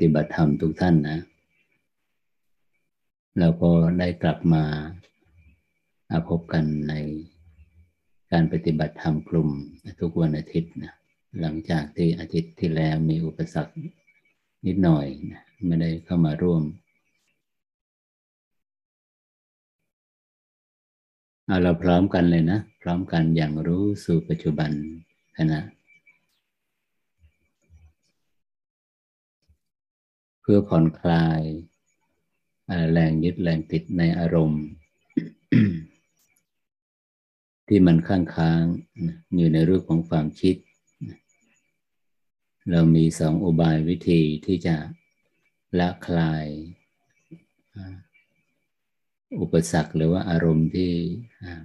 ฏิบัติธรรมทุกท่านนะเราก็ได้กลับมาพบกันในการปฏิบัติธรรมกลุ่มทุกวันอาทิตย์นะหลังจากที่อาทิตย์ที่แล้วมีอุปสรรคนิดหน่อยนะไม่ได้เข้ามาร่วมเอาเราพร้อมกันเลยนะ พร้อมกันอย่างรู้สู่ปัจจุบันขณะ เพื่อผ่อนคลายแรงยึดแรงติดในอารมณ์ ที่มันค้างค้างอยู่ในรูปของความคิด เรามีสองอุบายวิธีที่จะละคลาย อุปสรรคหรือว่าอารมณ์ที่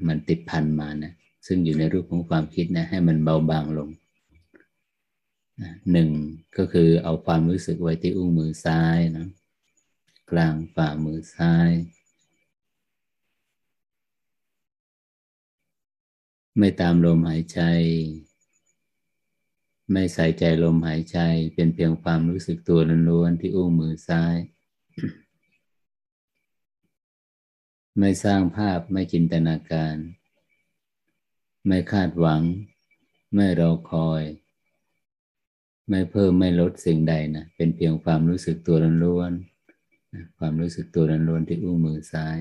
มันติดพันมานะซึ่งอยู่ในรูปของความคิดนะให้มันเบาบางลง หนึ่งก็คือเอาความรู้สึกไว้ที่อุ้งมือซ้ายนะกลางฝ่ามือซ้าย ไม่ตามลมหายใจ ไม่ใส่ใจลมหายใจ เป็นเพียงความรู้สึกตัวล้วนๆที่อุ้งมือซ้าย ไม่สร้างภาพไม่จินตนาการ ไม่คาดหวัง ไม่รอคอย ไม่เพิ่มไม่ลดสิ่งใดนะเป็นเพียงความรู้สึกตัวล้วนๆความรู้สึกตัวล้วนๆที่อุ้งมือซ้าย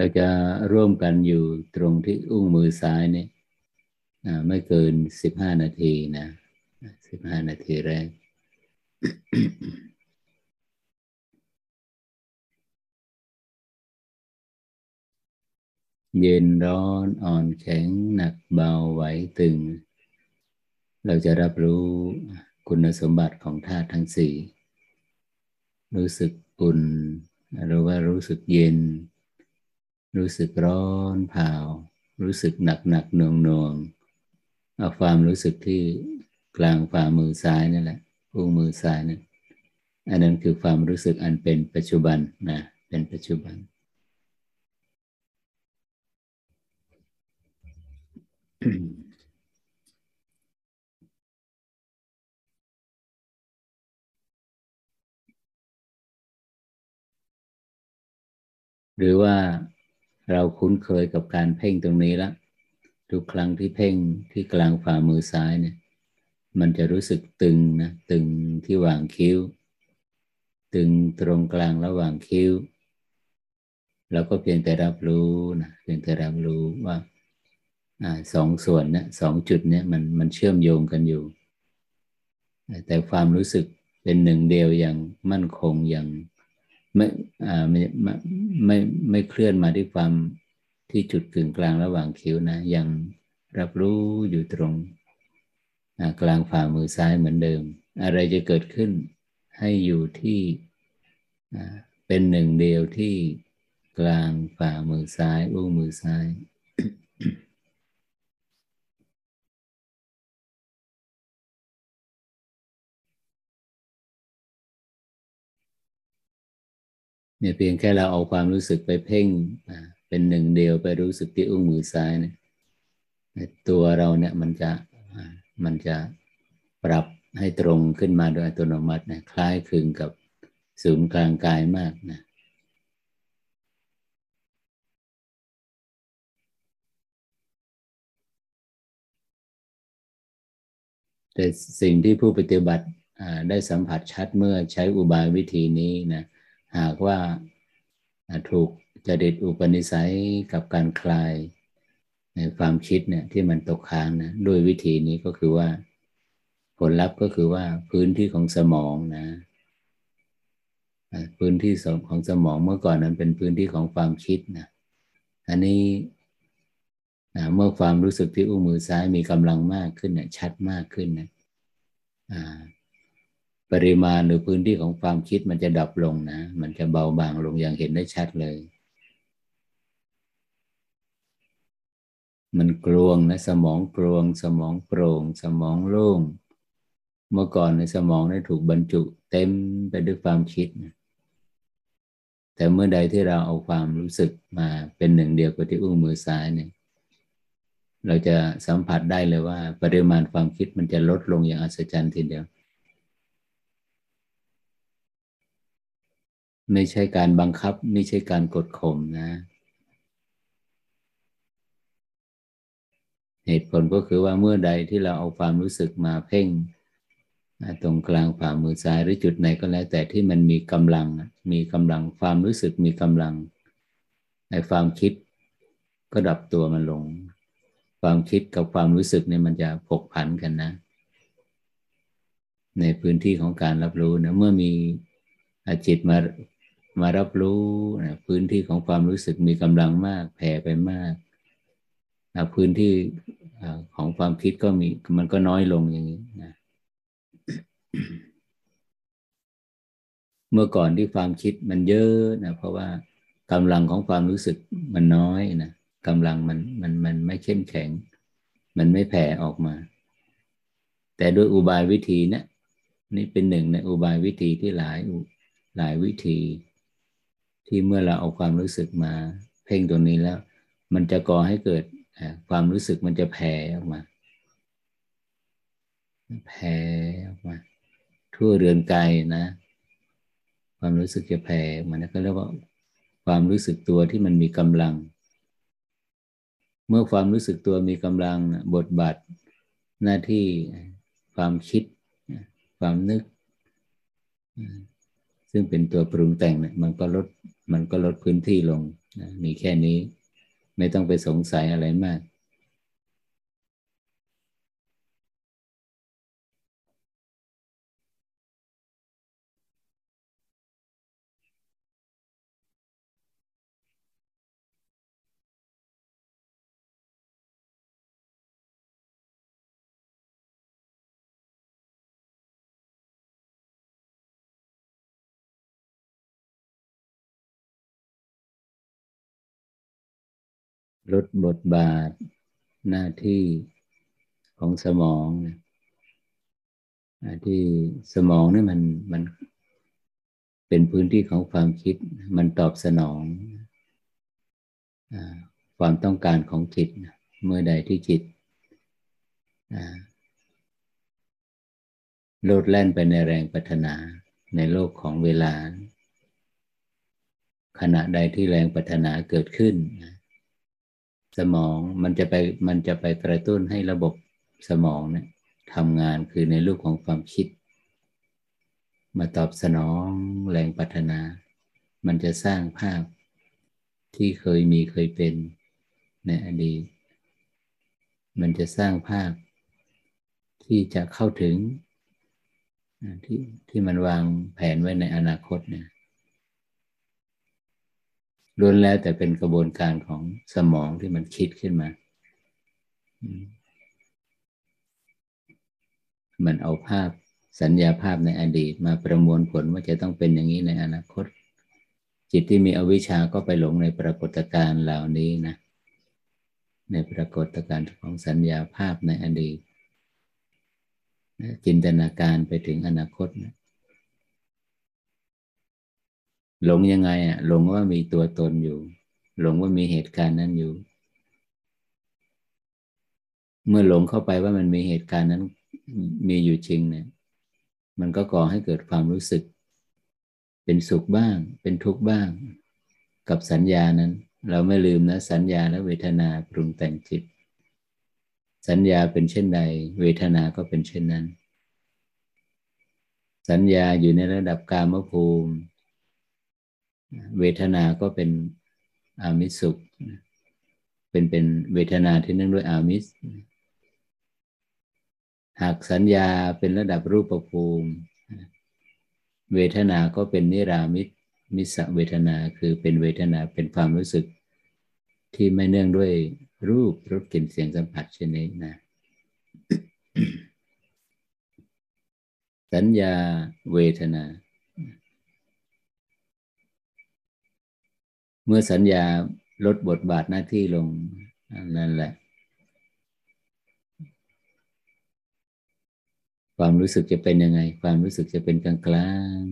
เราจะร่วมกันอยู่ตรงที่อุ้งมือซ้ายนี่ไม่เกินสิบห้านาทีนะสิบห้านาทีแรกเย็นร้อนอ่อนแข็งหนักเบาไหวตึง เราจะรับรู้คุณสมบัติของธาตุทั้งสี่รู้สึกอุ่นหรือว่ารู้สึกเย็น รู้สึกร้อนเผารู้สึกหนักหนักหน่วงหน่วงเอาความรู้สึกที่กลางฝ่ามือซ้ายนั่นแหละอุ้งมือซ้ายนั่นอันนั้นคือความรู้สึกอันเป็นปัจจุบันนะเป็นปัจจุบัน หรือว่า เราคุ้นเคยกับการเพ่งตรงนี้แล้วทุกครั้งที่เพ่งที่กลางฝ่ามือซ้ายเนี่ย มันจะรู้สึกตึงนะตึงที่หว่างคิ้ว ตึงตรงกลางระหว่างคิ้วเราก็เพียงแต่รับรู้นะเพียงแต่รับรู้ว่าอสองส่วนเนี่ยสองจุดเนี่ยมันมันเชื่อมโยงกันอยู่ แต่ความรู้สึกเป็นหนึ่งเดียวอย่างมั่นคงอย่าง ไม่อ่าไม่ไม่ไม่ไม่เคลื่อนมาที่ความที่จุดกึ่งกลางระหว่างคิ้วนะ ยังรับรู้อยู่ตรงกลางฝ่ามือซ้ายเหมือนเดิม อะไรจะเกิดขึ้นให้อยู่ที่เป็นหนึ่งเดียวที่กลางฝ่ามือซ้ายอุ้งมือซ้าย เนี่ยเพียงแค่เราเอาความรู้สึกไปเพ่งเป็นหนึ่งเดียวไปรู้สึกที่อุ้งมือซ้ายเนี่ยตัวเราเนี่ยมันจะมันจะปรับให้ตรงขึ้นมาโดยอัตโนมัตินะคล้ายคลึงกับศูนย์กลางกายมากนะแต่สิ่งที่ผู้ปฏิบัติได้สัมผัสชัดเมื่อใช้อุบายวิธีนี้นะ หากว่าถูกจริตอุปนิสัยกับการคลายในความคิดเนี่ยที่มันตกค้างนะด้วยวิธีนี้ก็คือว่า ผลลัพธ์ก็คือว่าพื้นที่ของสมองนะ พื้นที่ของสมองเมื่อก่อนนั้นเป็นพื้นที่ของความคิดนะอันนี้เมื่อความรู้สึกที่อุ้งมือซ้ายมีกำลังมากขึ้นเนี่ยชัดมากขึ้นนะ ปริมาณหรือพื้นที่ของความคิดมันจะดับลงนะ มันจะเบาบางลงอย่างเห็นได้ชัดเลย มันกลวงนะสมองกลวง สมองโปร่ง สมองโล่ง เมื่อก่อนในสมองได้ถูกบรรจุเต็มไปด้วยความคิดนะแต่เมื่อใดที่เราเอาความรู้สึกมาเป็นหนึ่งเดียวกับที่อุ้งมือซ้ายเนี่ย เราจะสัมผัสได้เลยว่า ปริมาณความคิดมันจะลดลงอย่างอัศจรรย์ทีเดียว ไม่ใช่การบังคับ ไม่ใช่การกดข่มนะ เหตุผลก็คือว่าเมื่อใดที่เราเอาความรู้สึกมาเพ่ง ตรงกลางฝ่ามือซ้ายหรือจุดไหนก็แล้ว แต่ที่มันมีกำลัง มีกำลังความรู้สึกมีกำลังในความคิดก็ดับตัวมันลง ความคิดกับความรู้สึกเนี่ยมันจะผกผันกันนะ ในพื้นที่ของการรับรู้นะเมื่อมีจิตมา มารับรู้นะพื้นที่ของความรู้สึกมีกำลังมากแผ่ไปมากพื้นที่ของความคิดก็มีมันก็น้อยลงอย่างนี้นะเมื่อก่อนที่ความคิดมันเยอะนะเพราะว่ากำลังของความรู้สึกมันน้อยนะกำลังมันมันมันไม่เข้มแข็ง มันไม่แผ่ออกมา แต่ด้วยอุบายวิธีนะนี่เป็นหนึ่งในอุบายวิธีที่หลายหลายวิธี ที่เมื่อเราเอาความรู้สึกมาเพ่งตรงนี้แล้ว มันจะก่อให้เกิดความรู้สึกมันจะแผ่ออกมา แผ่ออกมา ทั่วเรือนกายนะ ความรู้สึกจะแผ่มันก็เรียกว่าความรู้สึกตัวที่มันมีกำลัง เมื่อความรู้สึกตัวมีกำลังบทบาทหน้าที่ความคิด ความนึก ซึ่งเป็นตัวปรุงแต่งเนี่ยมันก็ลด มันก็ลดพื้นที่ลงนะมีแค่นี้ ไม่ต้องไปสงสัยอะไรมาก ลดบทบาทหน้าที่ของสมองที่สมองนี่มันมันเป็นพื้นที่ของความคิด มันตอบสนองความต้องการของจิตเมื่อใดที่จิตโลดแล่นไปในแรงปัฒนาในโลกของเวลา ขณะใดที่แรงปัฒนาเกิดขึ้นนะ สมองมันจะไปมันจะไปกระตุ้นให้ระบบสมองเนี่ยทำงานคือในรูปของความคิด มาตอบสนองแรงปัฒนา มันจะสร้างภาพที่เคยมีเคยเป็นในอดีต มันจะสร้างภาพที่จะเข้าถึงที่ที่มันวางแผนไว้ในอนาคตเนี่ย ล้วนแล้วแต่เป็นกระบวนการของสมองที่มันคิดขึ้นมา มันเอาภาพสัญญาภาพในอดีตมาประมวลผลว่าจะต้องเป็นอย่างนี้ในอนาคต จิตที่มีอวิชชาก็ไปหลงในปรากฏการณ์เหล่านี้นะ ในปรากฏการณ์ของสัญญาภาพในอดีตจินตนาการไปถึงอนาคตนะ หลงยังไงอะหลงว่ามีตัวตนอยู่ หลงว่ามีเหตุการณ์นั้นอยู่ เมื่อหลงเข้าไปว่ามันมีเหตุการณ์นั้น มีอยู่จริงเนี่ย มันก็ก่อให้เกิดความรู้สึก เป็นสุขบ้าง เป็นทุกข์บ้าง กับสัญญานั้น เราไม่ลืมนะ สัญญาและเวทนาปรุงแต่งจิต สัญญาเป็นเช่นใด เวทนาก็เป็นเช่นนั้น สัญญาอยู่ในระดับกามภูมิ เวทนาก็เป็นอามิสุข เป็นเป็นเวทนาที่เนื่องด้วยอามิส หากสัญญาเป็นระดับรูปภูมิ เวทนาก็เป็นนิรามิตมิสเวทนาคือเป็นเวทนาเป็นความรู้สึกที่ไม่เนื่องด้วยรูปรสกลิ่นเสียงสัมผัสชนิดนะสัญญาเวทนา เมื่อสัญญาลดบทบาทหน้าที่ลงนั่นแหละ ความรู้สึกจะเป็นยังไง ความรู้สึกจะเป็นกลางกลาง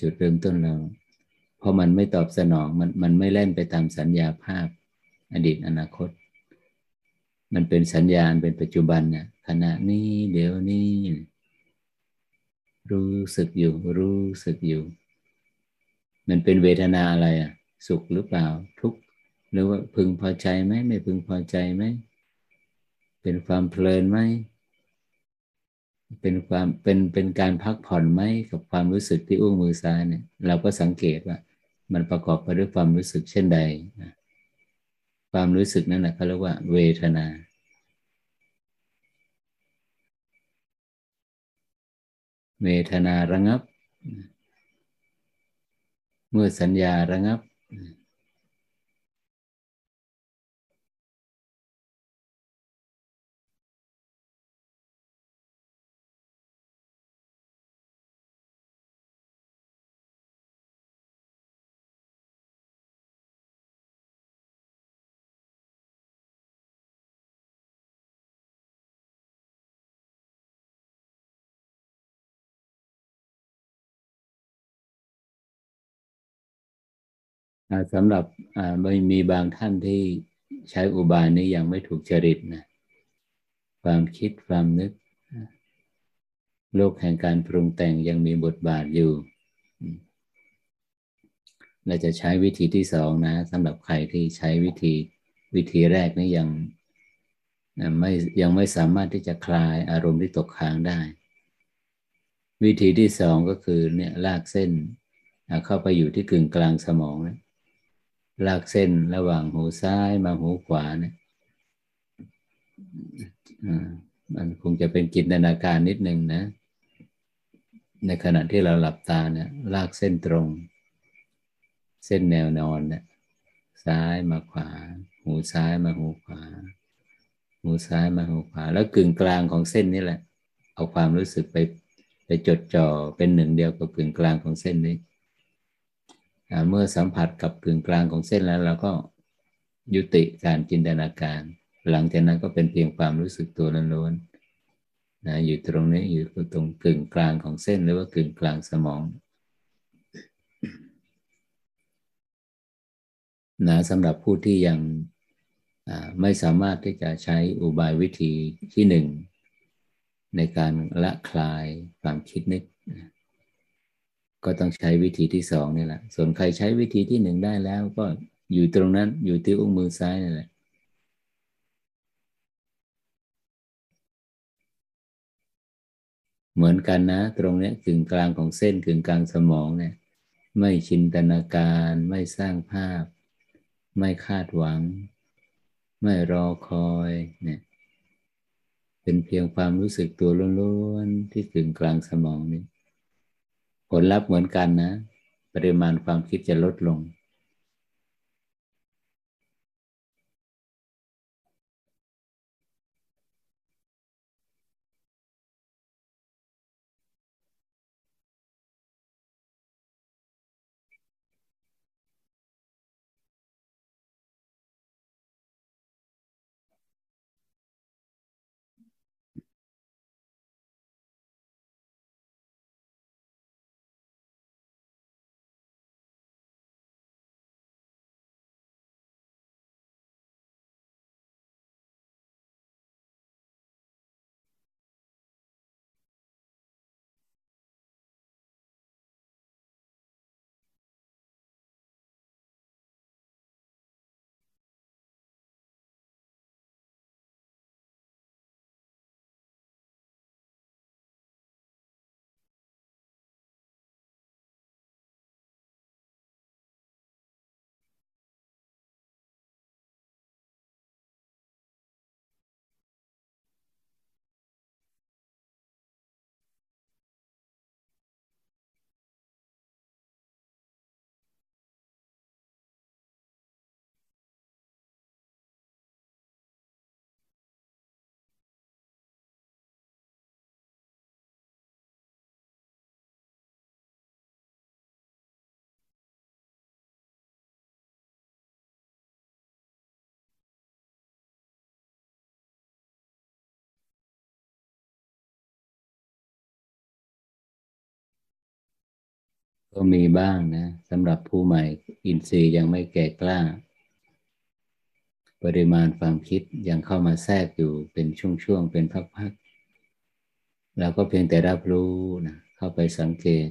จุดเริ่มต้นเรา เพราะมันไม่ตอบสนองมันมันไม่เล่นไปตามสัญญาภาพ อดีตอนาคต มันเป็นสัญญาณเป็นปัจจุบันเนี่ยขณะนี้เดี๋ยวนี้รู้สึกอยู่ รู้สึกอยู่ มันเป็นเวทนาอะไรอะ สุขหรือเปล่า ทุกข์หรือว่าพึงพอใจไหมไม่พึงพอใจไหมเป็นความเพลินไหมเป็นความเป็นเป็นการพักผ่อนไหมกับความรู้สึกที่อุ้งมือซ้ายเนี่ย เราก็สังเกตว่า มันประกอบไปด้วยความรู้สึกเช่นใดความรู้สึกนั่นแหละเขาเรียกว่า เวทนาเวทนาระงับ เมื่อสัญญาระงับ Mm. สำหรับไม่มีบางท่านที่ใช้อุบายนี้ยังไม่ถูกจริตนะความคิดความนึก โลกแห่งการปรุงแต่งยังมีบทบาทอยู่เราจะใช้วิธีที่สองนะสำหรับใครที่ใช้วิธีวิธีแรกนี้ยังไม่ยังไม่สามารถที่จะคลายอารมณ์ที่ตกค้างได้ วิธีที่สองก็คือเนี่ยลากเส้นเข้าไปอยู่ที่กึ่งกลางสมองนะ ลากเส้นระหว่างหูซ้ายมาหูขวาเนี่ยมันคงจะเป็นจินตนาการนิดหนึ่งนะ ในขณะที่เราหลับตาเนี่ยลากเส้นตรง เส้นแนวนอนเนี่ยซ้ายมาขวา หูซ้ายมาหูขวา หูซ้ายมาหูขวา แล้วกึ่งกลางของเส้นนี่แหละ เอาความรู้สึกไปไปจดจ่อเป็นหนึ่งเดียวกับกึ่งกลางของเส้นนี้ เมื่อสัมผัสกับกึ่งกลางของเส้นแล้วเราก็ยุติการจินตนาการ หลังจากนั้นก็เป็นเพียงความรู้สึกตัวล้วนๆนะอยู่ตรงนี้อยู่ตรงกึ่งกลางของเส้นหรือว่ากึ่งกลางสมองนะสำหรับผู้ที่ยังไม่สามารถที่จะใช้อุบายวิธีที่หนึ่งในการละคลายความคิดนึก ก็ต้องใช้วิธีที่สองนี่แหละ ส่วนใครใช้วิธีที่หนึ่งได้แล้วก็อยู่ตรงนั้นอยู่ที่อุ้งมือซ้ายนี่แหละเหมือนกันนะ ตรงนี้กึ่งกลางของเส้นกึ่งกลางสมองเนี่ย ไม่ชินตนาการไม่สร้างภาพ ไม่คาดหวัง ไม่รอคอยเนี่ย เป็นเพียงความรู้สึกตัวล้วนๆที่กึ่งกลางสมองนี่ ผลลัพธ์เหมือนกันนะ ปริมาณความคิดจะลดลง ก็มีบ้างนะสำหรับผู้ใหม่อินทรีย์ยังไม่แก่กล้า ปริมาณความคิดยังเข้ามาแทรกอยู่เป็นช่วงๆเป็นพักๆเราก็เพียงแต่รับรู้นะเข้าไปสังเกต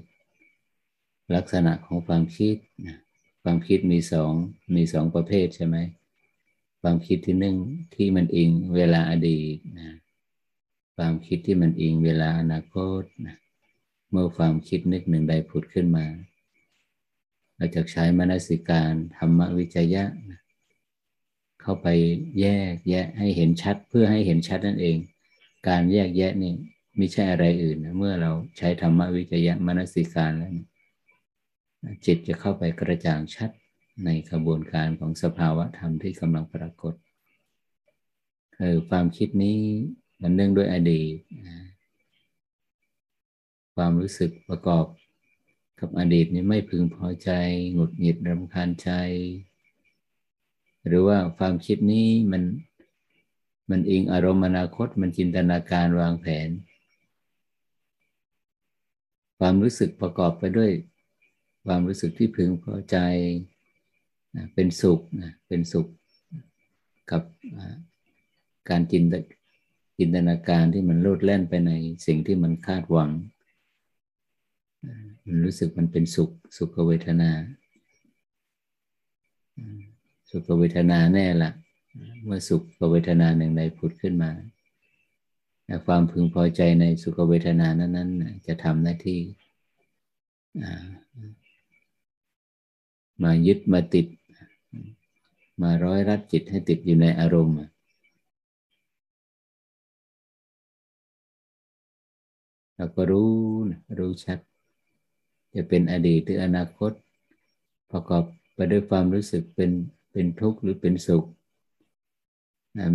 ลักษณะของความคิดนะความคิดมีสองมีสองประเภทใช่ไหมความคิดที่หนึ่งที่มันอิงเวลาอดีตนะความคิดที่มันอิงเวลาอนาคตนะ มื่อความคิดนึกหนึ่งใดผุดขึ้นมา เราจะใช้มนสิการธรรมวิจยะ เข้าไปแยกแยะให้เห็นชัดเพื่อให้เห็นชัดนั่นเอง การแยกแยะนี่ไม่ใช่อะไรอื่นนะเมื่อเราใช้ธรรมวิจยะมนสิการแล้วจิตจะเข้าไปกระจ่างชัดในกระบวนการของสภาวะธรรมที่กำลังปรากฏเออความคิดนี้มันเนื่องด้วยอดีต ความรู้สึกประกอบกับอดีตนี้ไม่พึงพอใจ หงุดหงิดรำคาญใจ หรือว่าความคิดนี้มันมันอิงอารมณ์อนาคตมันจินตนาการวางแผน ความรู้สึกประกอบไปด้วย ความรู้สึกที่พึงพอใจเป็นสุขนะเป็นสุขกับการจินตจินตนาการที่มันโลดแล่นไปในสิ่งที่มันคาดหวัง มันรู้สึกมันเป็นสุข สุขเวทนา สุขเวทนาแน่ละเมื่อสุขเวทนาหนึ่งใดผุดขึ้นมาความพึงพอใจในสุขเวทนานั้นๆจะทำหน้าที่มายึดมาติด มาร้อยรัดจิตให้ติดอยู่ในอารมณ์เราก็รู้รู้ชัด จะเป็นอดีตหรืออนาคต ประกอบไปด้วยความรู้สึกเป็นเป็นทุกข์หรือเป็นสุข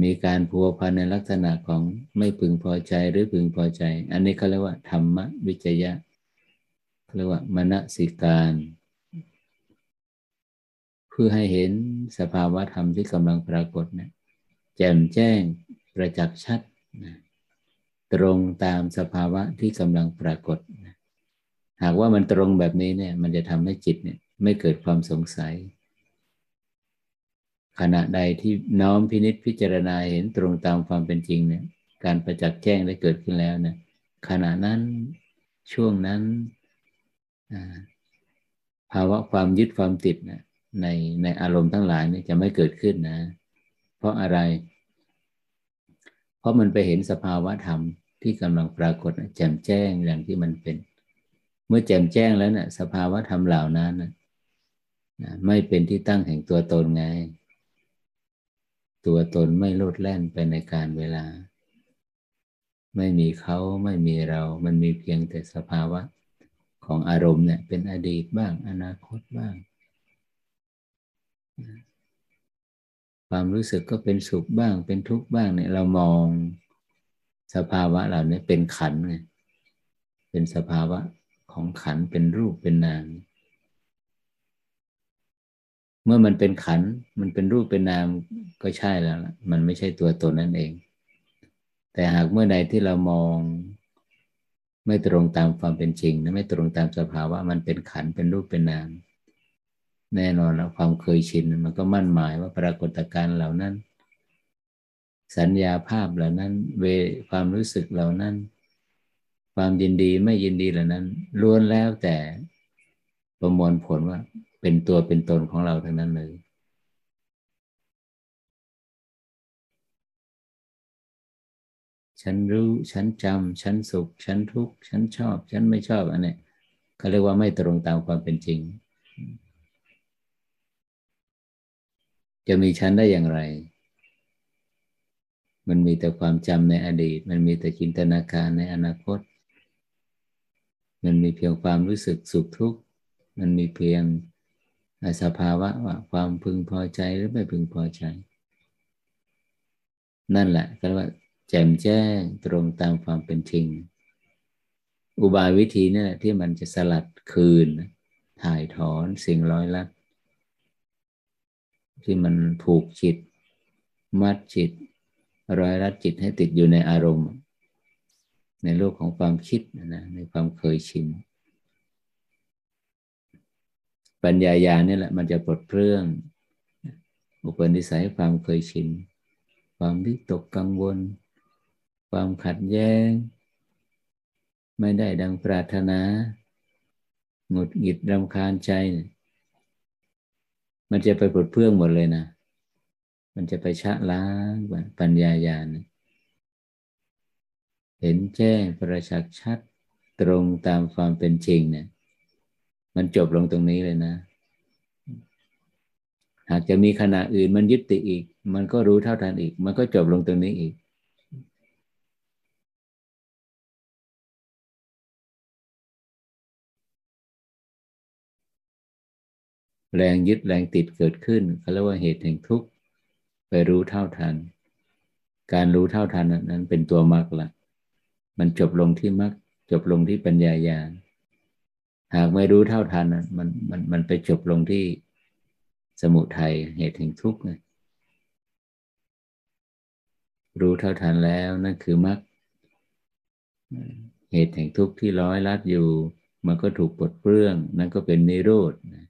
มีการพัวพันในลักษณะของไม่พึงพอใจหรือพึงพอใจ อันนี้เขาเรียกว่า ธรรมวิจยะเรียกว่ามณสิการ เพื่อให้เห็นสภาวะธรรมที่กำลังปรากฏนะแจ่มแจ้งประจักษ์ชัดนะตรงตามสภาวะที่กำลังปรากฏนะ หากว่ามันตรงแบบนี้เนี่ย มันจะทำให้จิตเนี่ย ไม่เกิดความสงสัย ขณะใดที่น้อมพินิษพิจารณาเห็นตรงตามความเป็นจริงเนี่ย การประจักษ์แจ้งได้เกิดขึ้นแล้วเนี่ย ขณะนั้นช่วงนั้นภาวะความยึดความติดนะในในอารมณ์ทั้งหลายนี่จะไม่เกิดขึ้นนะ เพราะอะไร เพราะมันไปเห็นสภาวะธรรมที่กำลังปรากฏแจ่มแจ้งอย่างที่มันเป็น เมื่อแจ่มแจ้งแล้วนะ่ะ สภาวะธรรมเหล่านั้นนะไม่เป็นที่ตั้งแห่งตัวตนไง ตัวตนไม่โลดแล่นไปในการเวลา ไม่มีเขาไม่มีเรา มันมีเพียงแต่สภาวะของอารมณ์เนี่ย เป็นอดีตบ้าง อนาคตบ้าง ความรู้สึกก็เป็นสุขบ้าง เป็นทุกข์บ้างเนี่ย เรามองสภาวะเหล่านี้เป็นขันไงเป็นสภาวะ ของขันเป็นรูปเป็นนาม เมื่อมันเป็นขันมันเป็นรูปเป็นนามก็ใช่แล้วละมันไม่ใช่ตัวตนนั่นเอง แต่หากเมื่อใดที่เรามอง ไม่ตรงตามความเป็นจริงนะไม่ตรงตามสภาวะมันเป็นขันเป็นรูปเป็นนาม แน่นอนแล้วความเคยชินมันก็มั่นหมายว่าปรากฏการณ์เหล่านั้น สัญญาภาพเหล่านั้น เวความรู้สึกเหล่านั้น ความยินดีไม่ยินดีเหล่านั้นล้วนแล้วแต่ประมวลผลว่าเป็นตัวเป็นตนของเราทั้งนั้นเลยฉันรู้ ฉันจำ ฉันสุข ฉันทุกข์ ฉันชอบ ฉันไม่ชอบ อันนี้เขาเรียกว่าไม่ตรงตามความเป็นจริง จะมีชั้นได้อย่างไร มันมีแต่ความจำในอดีต มันมีแต่จินตนาการในอนาคต มันมีเพียงความรู้สึกสุขทุกข์ มันมีเพียงสภาวะว่าความพึงพอใจหรือไม่พึงพอใจ นั่นแหละก็ว่าแจ่มแจ้งตรงตามความเป็นจริง อุบายวิธีนี่แหละที่มันจะสลัดคืน ถ่ายถอนสิ่งร้อยลัดที่มันผูกจิต มัดจิต ร้อยรัดจิตให้ติดอยู่ในอารมณ์ ในโลกของความคิดนะในความเคยชิน ปัญญาญาณนี่แหละมันจะปลดเปลื้อง อุปนิสัยความเคยชิน ความวิตกกังวล ความขัดแย้ง ไม่ได้ดังปรารถนาหงุดหงิดรำคาญใจ มันจะไปปลดเปลื้องหมดเลยนะ มันจะไปชะล้างปัญญาญาณ เห็นแจ้งประชักชัดตรงตามความเป็นจริงเนี่ยมันจบลงตรงนี้เลยนะ หากจะมีขณะอื่นมันยึดติดอีก มันก็รู้เท่าทันอีก มันก็จบลงตรงนี้อีก แรงยึดแรงติดเกิดขึ้นเขาเรียกว่าเหตุแห่งทุกข์ไปรู้เท่าทัน การรู้เท่าทันนั้นเป็นตัวมรรคละ มันจบลงที่มรรคจบลงที่ปัญญาญาณหากไม่รู้เท่าทันมันมันมันไปจบลงที่สมุทัยเหตุแห่งทุกข์รู้เท่าทันแล้วนั่นคือมรรคเหตุแห่งทุกข์ที่ร้อยลัดอยู่ มันก็ถูกปลดเปลื้อง นั่นก็เป็นนิโรธนะ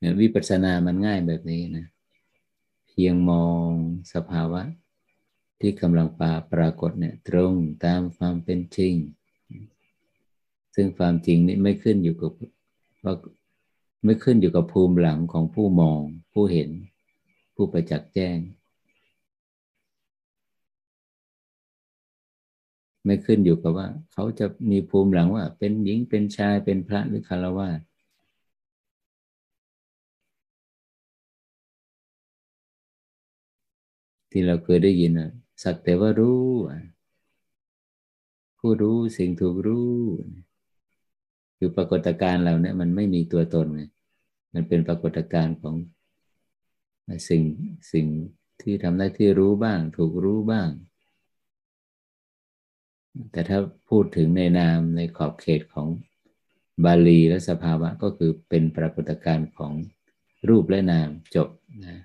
เนี่ยวิปัสสนามันง่ายแบบนี้นะ เพียงมองสภาวะ ที่กำลังปาปรากฏเนี่ย ตรงตามความเป็นจริง ซึ่งความจริงนี่ไม่ขึ้นอยู่กับว่าไม่ขึ้นอยู่กับภูมิหลังของผู้มอง ผู้เห็น ผู้ประจักษ์แจ้ง ไม่ขึ้นอยู่กับว่า เขาจะมีภูมิหลังว่า เป็นหญิงเป็นชายเป็นพระหรือคารวะ ที่เราเคยได้ยินสักแต่ว่ารู้ผู้รู้สิ่งถูกรู้ คือปรากฏการณ์เราเนี่ยมันไม่มีตัวตนไงมันเป็นปรากฏการณ์ของสิ่งสิ่งที่ทำได้ที่รู้บ้าง ถูกรู้บ้าง แต่ถ้าพูดถึงในนามในขอบเขตของบาลีและสภาวะก็คือเป็นปรากฏการณ์ของรูปและนามจบนะ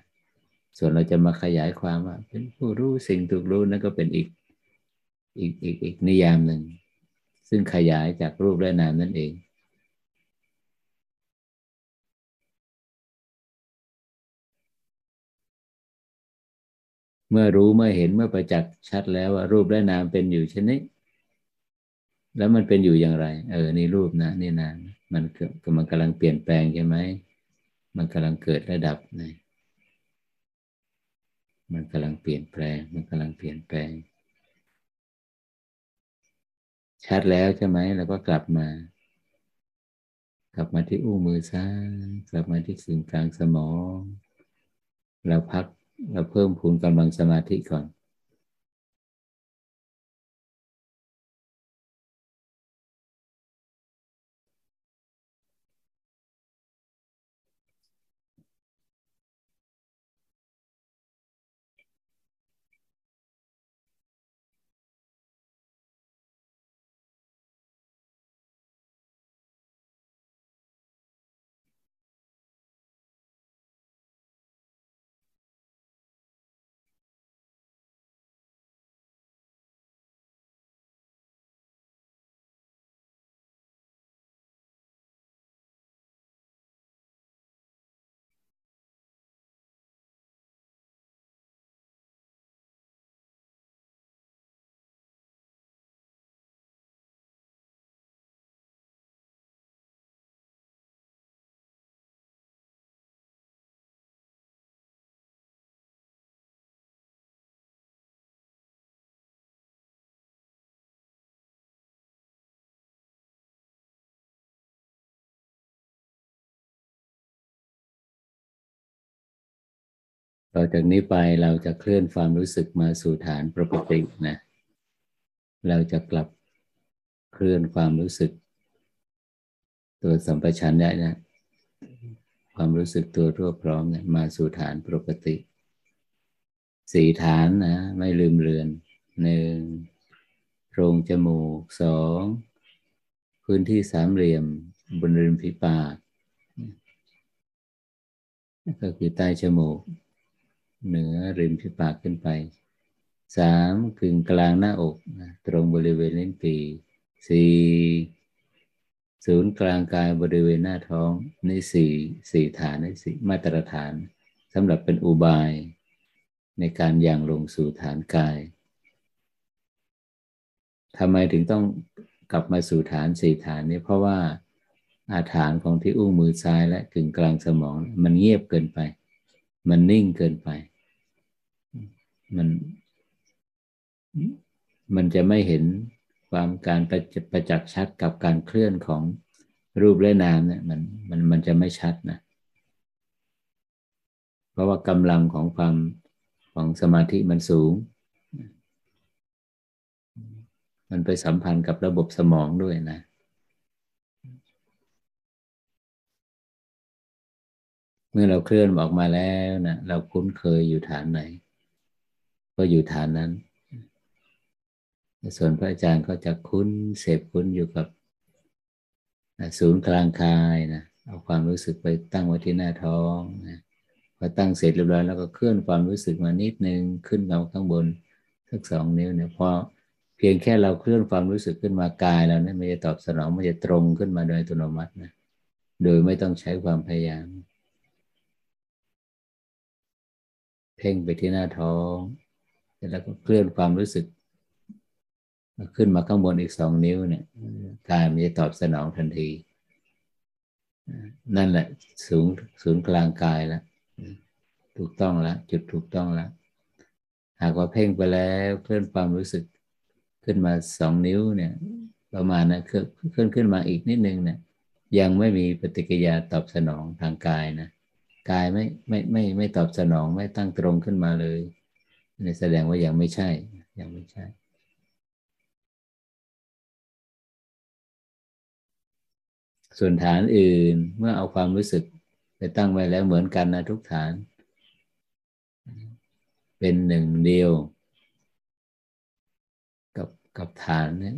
ส่วนเราจะมาขยายความว่า เป็นผู้รู้สิ่งถูกรู้นั่นก็เป็นอีกอีกอีกอีกนิยามหนึ่ง ซึ่งขยายจากรูปและนามนั่นเองเมื่อรู้เมื่อเห็นเมื่อประจักษ์ชัดแล้วว่ารูปและนามเป็นอยู่ชนิดแล้วมันเป็นอยู่อย่างไร เออ นี่รูปนะ นี่นามมันมันกำลังเปลี่ยนแปลงใช่ไหม มันกำลังเกิดระดับนะ มันกำลังเปลี่ยนแปลง มันกำลังเปลี่ยนแปลง ชัดแล้วใช่ไหมเราก็กลับมา กลับมาที่อู้มือซ้ายกลับมาที่ศูนย์กลางสมอง เราพักเราเพิ่มพูนกำลังสมาธิก่อน ต่อจากนี้ไปเราจะเคลื่อนความรู้สึกมาสู่ฐานปกตินะ เราจะกลับเคลื่อนความรู้สึก ตัวสัมปชัญญะนะความรู้สึกตัวทั่วพร้อมเนี่ยมาสู่ฐานปกติ สี่ฐานนะ ไม่ลืมเลือนหนึ่งโพรงจมูกสองพื้นที่สามเหลี่ยมบนริมฝีปาก ก็คือใต้จมูก เหนือริมฝีปากขึ้นไปสามกึ่งกลางหน้าอกนะตรงบริเวณลิ้นปีสี่ศูนย์กลางกายบริเวณหน้าท้องนี่สี่สี่ฐานนี่สี่มาตรฐานสำหรับเป็นอุบาย ในการย่างลงสู่ฐานกายทำไมถึงต้องกลับมาสู่ฐานสี่ฐานนี้เพราะว่าอาฐานของที่อุ้งมือซ้ายและกึ่งกลางสมอง มันเงียบเกินไป มันนิ่งเกินไป มันมันจะไม่เห็นความการประประจักษ์ชัดกับการเคลื่อนของรูปและนามเนี่ยมันมันมันจะไม่ชัดนะ เพราะว่ากำลังของความของสมาธิมันสูง มันไปสัมพันธ์กับระบบสมองด้วยนะ เมื่อเราเคลื่อนออกมาแล้วนะเราคุ้นเคยอยู่ฐานไหน ก็อยู่ฐานนั้น ส่วนพระอาจารย์ก็จะคุ้นเสพคุ้นอยู่กับศูนย์กลางกายนะเอาความรู้สึกไปตั้งไว้ที่หน้าท้องนะพอตั้งเสร็จเรียบร้อยแล้วก็เคลื่อนความรู้สึกมานิดนึงขึ้นเราข้างบนสักสองนิ้วเนี่ยพอเพียงแค่เราเคลื่อนความรู้สึกขึ้นมากายแล้วเนี่ยมันจะตอบสนองมันจะตรงขึ้นมาโดยอัตโนมัตินะโดยไม่ต้องใช้ความพยายาม เพ่งไปที่หน้าท้อง แล้วก็เคลื่อนความรู้สึก ขึ้นมาข้างบนอีกสองนิ้วเนี่ยกายมันจะตอบสนองทันที นั่นแหละสูงศูนย์กลางกายแล้วถูกต้องแล้วจุดถูกต้องแล้วหากว่าเพ่งไปแล้วเคลื่อนความรู้สึกขึ้นมาสองนิ้วเนี่ย ประมาณนะเคลื่อนขึ้นมาอีกนิดนึงเนี่ยยังไม่มีปฏิกิริยาตอบสนองทางกายนะกายไม่ไม่ไม่ไม่ตอบสนองไม่ตั้งตรงขึ้นมาเลย นี่แสดงว่ายังไม่ใช่ ยังไม่ใช่ ส่วนฐานอื่นเมื่อเอาความรู้สึกไปตั้งไว้แล้วเหมือนกันนะทุกฐาน เป็นหนึ่งเดียว กับกับฐานนี้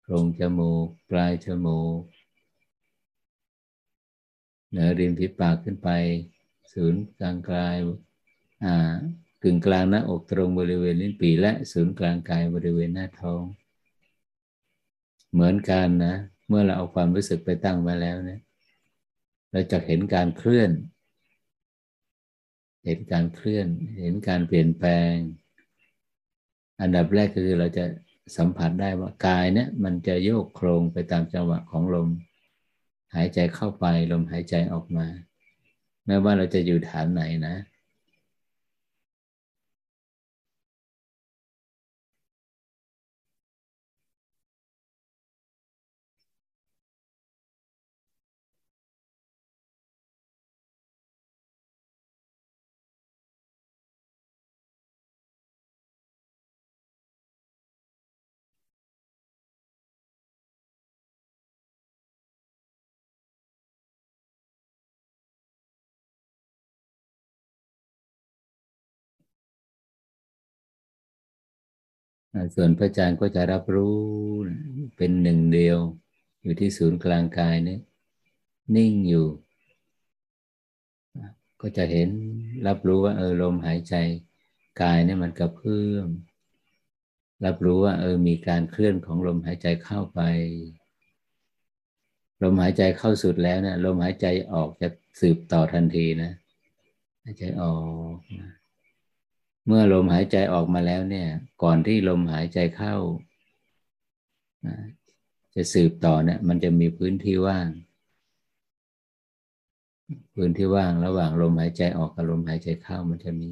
โพรงจมูก ปลายจมูกเหนือริมฝีปากขึ้นไป ศูนย์กลางกายอ่า กึ่งกลางหน้าอกตรงบริเวณลิ้นปีและศูนย์กลางกายบริเวณหน้าท้อง เหมือนกันนะ เมื่อเราเอาความรู้สึกไปตั้งไว้แล้วเนี่ยเราจะเห็นการเคลื่อน เห็นการเคลื่อน เห็นการเปลี่ยนแปลง อันดับแรกคือเราจะสัมผัสได้ว่ากายเนี่ยมันจะโยกโครงไปตามจังหวะของลม หายใจเข้าไปลมหายใจออกมาแม้ว่าเราจะอยู่ฐานไหนนะ ส่วนพระอาจารย์ก็จะรับรู้เป็นหนึ่งเดียว อยู่ที่ศูนย์กลางกายนี้นิ่งอยู่ ก็จะเห็นรับรู้ว่า เออลมหายใจกายเนี่ยมันกระเพื่อมรับรู้ว่า เออมีการเคลื่อนของลมหายใจเข้าไป ลมหายใจเข้าสุดแล้วเนะี่ยลมหายใจออกจะสืบต่อทันทีนะหายใจออกนะ เมื่อลมหายใจออกมาแล้วเนี่ย ก่อนที่ลมหายใจเข้า จะสืบต่อเนี่ย มันจะมีพื้นที่ว่าง พื้นที่ว่างระหว่างลมหายใจออกกับลมหายใจเข้ามันจะมี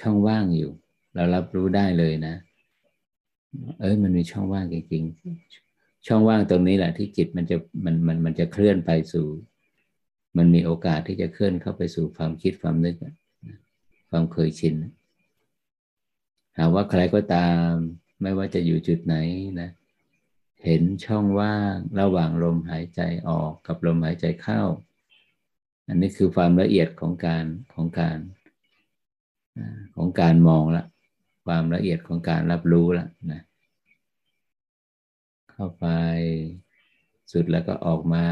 ช่องว่างอยู่ เรารับรู้ได้เลยนะ เอ้ยมันมีช่องว่างจริงๆ ช่องว่างตรงนี้แหละที่จิตมันจะมันมันมันจะเคลื่อนไปสู่ มันมีโอกาสที่จะเคลื่อนเข้าไปสู่ความคิดความนึกความเคยชิน หากว่าใครก็ตาม ไม่ว่าจะอยู่จุดไหนนะ เห็นช่องว่างระหว่างลมหายใจออกกับลมหายใจเข้า อันนี้คือความละเอียดของการของการของการมองละความละเอียดของการรับรู้ละนะเข้าไปสุดแล้วก็ออกมา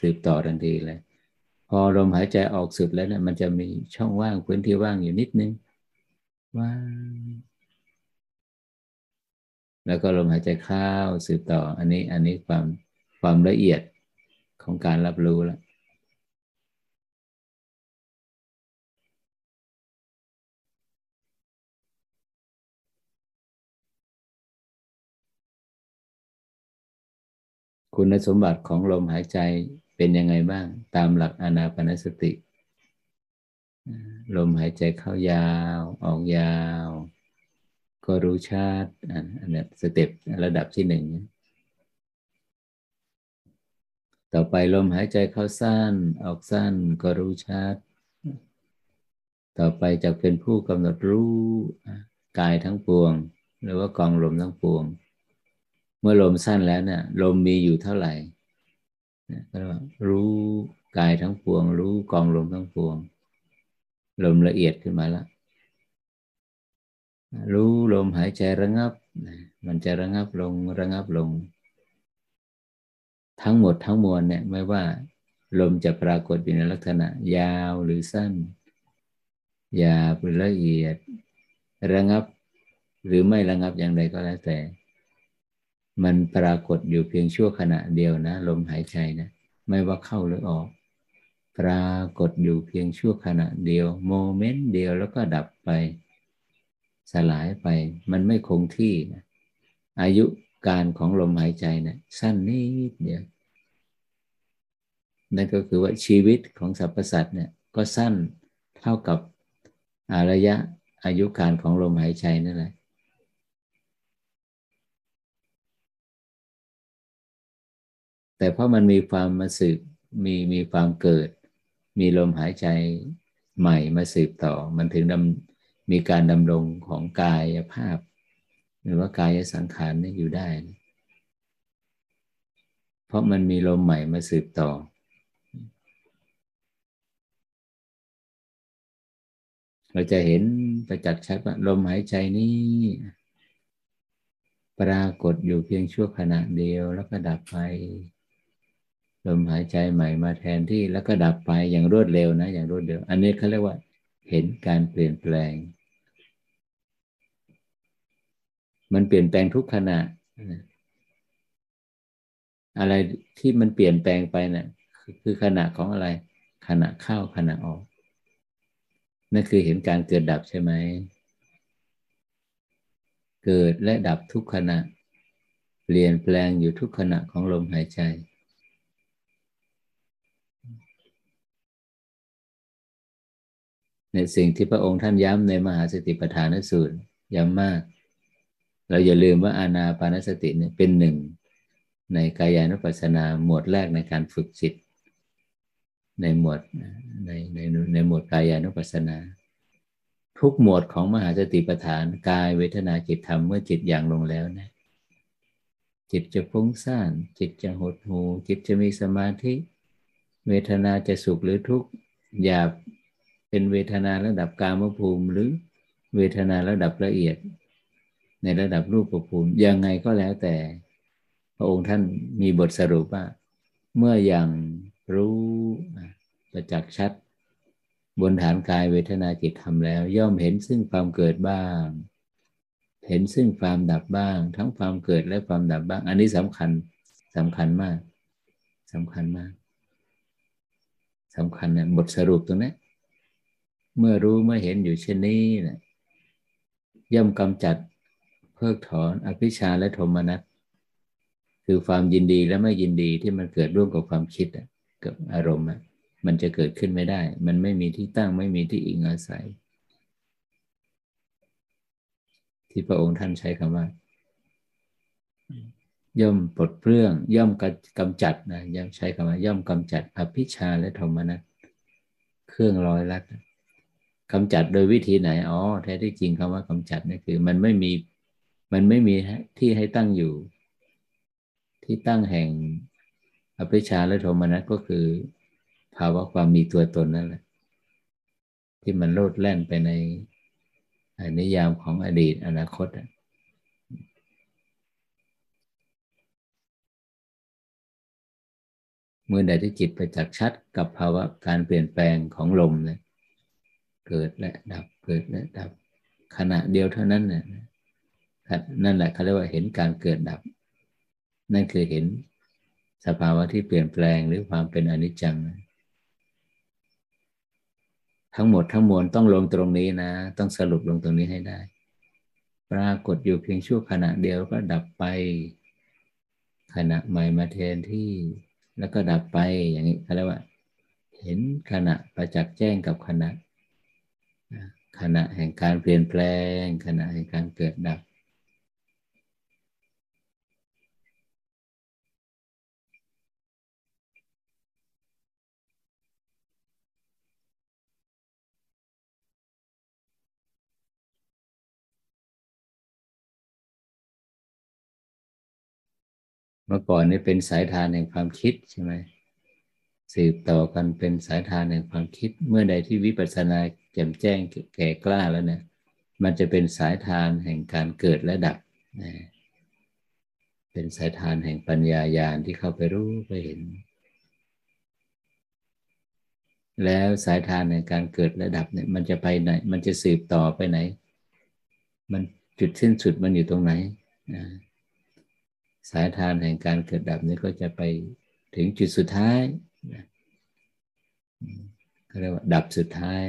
สืบต่อทันทีเลย พอลมหายใจออกสุดแล้วเนะี่ยมันจะมีช่องว่างพื้นที่ว่างอยู่นิดนึง ว่างแล้วก็ลมหายใจเข้าสืบต่อ อันนี้ อันนี้ความความละเอียดของการรับรู้แล้วคุณสมบัติของลมหายใจเป็นยังไงบ้าง ตามหลักอนาปนสติ ลมหายใจเข้ายาว ออกยาว ก็รู้ชาติอันนี้สเต็ประดับที่หนึ่งต่อไปลมหายใจเข้าสั้น ออกสั้นก็รู้ชัด ต่อไปจะเป็นผู้กำหนดรู้กายทั้งปวง หรือว่ากองลมทั้งปวง เมื่อลมสั้นแล้วเนี่ยลมมีอยู่เท่าไหร่ก็รู้กายทั้งปวง รู้กองลมทั้งปวง ลมละเอียดขึ้นมาแล้วรู้ลมหายใจระงับ มันจะระงับลงระงับลง ทั้งหมดทั้งมวลเนี่ยไม่ว่า ลมจะปรากฏอยู่ในลักษณะ ยาวหรือสั้นหยาบหรือละเอียด ระงับ หรือไม่ระงับอย่างไรก็แล้วแต่ มันปรากฏอยู่เพียงชั่วขณะเดียวนะ ลมหายใจนะไม่ว่าเข้าหรือออก ปรากฏอยู่เพียงชั่วขณะเดียว โมเมนต์เดียวแล้วก็ดับไป สลายไป มันไม่คงที่นะอายุการของลมหายใจนะสั้นนิดเดียวนั่นก็คือว่าชีวิตของสรรพสัตว์เนี่ยก็สั้นเท่ากับอาระยะอายุการของลมหายใจนั่นแหละแต่เพราะมันมีความมาสืบมีมีความเกิด มีลมหายใจใหม่มาสืบต่อ มันถึงดำมีการดำรงของกายภาพ หรือว่ากายสังขารนี่อยู่ได้ เพราะมันมีลมใหม่มาสืบต่อ เราจะเห็นประจักษ์ชัดว่าลมหายใจนี้ปรากฏอยู่เพียงชั่วขณะเดียวแล้วก็ดับไป ลมหายใจใหม่มาแทนที่แล้วก็ดับไปอย่างรวดเร็วนะ อย่างรวดเร็ว อันนี้เขาเรียกว่า เห็นการเปลี่ยนแปลง มันเปลี่ยนแปลงทุกขณะ อะไรที่มันเปลี่ยนแปลงไปนะ่ะคือขณะของอะไร ขณะเข้าขณะออกนั่นคือเห็นการเกิดดับใช่ไหม เกิดและดับทุกขณะ เปลี่ยนแปลงอยู่ทุกขณะของลมหายใจ ในสิ่งที่พระองค์ท่านย้ำในมหาสติปัฏฐานสูตรย้ำมาก เราอย่าลืมว่าอานาปานสติเนี่ยเป็นหนึ่ง ในกายานุปัสสนาหมวดแรกในการฝึกจิต ในหมวดในในในหมวดกายานุปัสสนา ทุกหมวดของมหาสติปัฏฐานกายเวทนาจิตธรรมเมื่อจิตอย่างลงแล้วนะจิตจะฟุ้งซ่าน จิตจะหดหูจิตจะมีสมาธิ เวทนาจะสุขหรือทุกข์หยาบ เป็นเวทนาระดับกามภูมิ หรือเวทนาระดับละเอียด ในระดับรูปภูมิยังไงก็แล้วแต่ พระองค์ท่านมีบทสรุปว่า เมื่ออยังรู้ประจักษ์ชัด บนฐานกายเวทนาจิตทำแล้ว ย่อมเห็นซึ่งความเกิดบ้าง เห็นซึ่งความดับบ้าง ทั้งความเกิดและความดับบ้าง อันนี้สำคัญสำคัญมากสำคัญมากสำคัญเนี่ยบทสรุปตรงนี้ เมื่อรู้เมื่อเห็นอยู่เช่นนี้นะย่อมกำจัดเพิกถอนอภิชาและโทมนัสคือความยินดีและไม่ยินดีที่มันเกิดร่วมกับความคิดกับอารมณ์มันจะเกิดขึ้นไม่ได้ มันไม่มีที่ตั้งไม่มีที่อิงอาศัย ที่พระองค์ท่านใช้คำว่า ย่อมปลดเปลื้อง ย่อมกำจัดนะย่อมใช้คำว่า ย่อมกำจัดอภิชาและโทมนัสเครื่องร้อยลัด กำจัดโดยวิธีไหน อ๋อ แท้ที่จริงคำว่ากำจัดนี่คือ มันไม่มี มันไม่มีที่ให้ตั้งอยู่ ที่ตั้งแห่งอภิชาและโทมนัสก็คือ ภาวะความมีตัวตนนั่นแหละ ที่มันโลดแล่นไปในนิยามของอดีตอนาคตเมื่อใดที่จิตไปจักชัดกับภาวะการเปลี่ยนแปลงของลมเนี่ย เกิดและดับเกิดและดับ ขณะเดียวเท่านั้นน่ะนั่นแหละเขาเรียกว่าเห็นการเกิดดับ นั่นคือเห็นสภาวะที่เปลี่ยนแปลงหรือความเป็นอนิจจัง ทั้งหมดทั้งมวลต้องลงตรงนี้นะ ต้องสรุปลงตรงนี้ให้ได้ ปรากฏอยู่เพียงชั่วขณะเดียวก็ดับไป ขณะใหม่มาแทนที่แล้วก็ดับไปอย่างนี้เขาเรียกว่า เห็นขณะประจักษ์แจ้งกับขณะ ขณะแห่งการเปลี่ยนแปลง ขณะแห่งการเกิดดับ เมื่อก่อนนี่เป็นสายทานแห่งความคิดใช่ไหม สืบต่อกันเป็นสายทานแห่งความคิดเมื่อใดที่วิปัสสนาแจ่มแจ้งแก่กล้าแล้วเนี่ยมันจะเป็นสายทานแห่งการเกิดและดับนะเป็นสายทานแห่งปัญญาญาณที่เข้าไปรู้ไปเห็น แล้วสายทานในการเกิดและดับเนี่ย มันจะไปไหน มันจะสืบต่อไปไหน มันจุดสิ้นสุดมันอยู่ตรงไหนนะสายทานแห่งการเกิดดับนี้ก็จะไปถึงจุดสุดท้าย เขาเรียกว่าดับสุดท้าย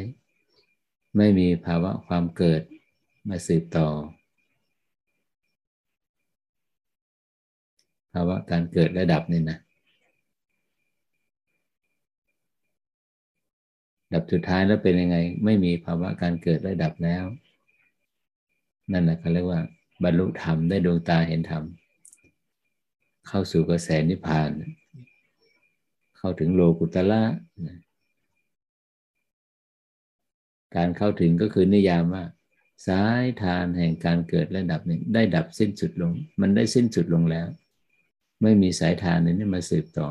ไม่มีภาวะความเกิดมาสืบต่อ ภาวะการเกิดและดับนี่นะ ดับสุดท้ายแล้วเป็นยังไง ไม่มีภาวะการเกิดและดับแล้ว นั่นแหละเขาเรียกว่า บรรลุธรรมได้ดวงตาเห็นธรรม เข้าสู่กระแสนิพพาน เข้าถึงโลกุตละ การเข้าถึงก็คือนิยามว่าสายทานแห่งการเกิดและดับนี่ได้ดับสิ้นสุดลง มันได้สิ้นสุดลงแล้ว ไม่มีสายทานนี้มาสืบต่อ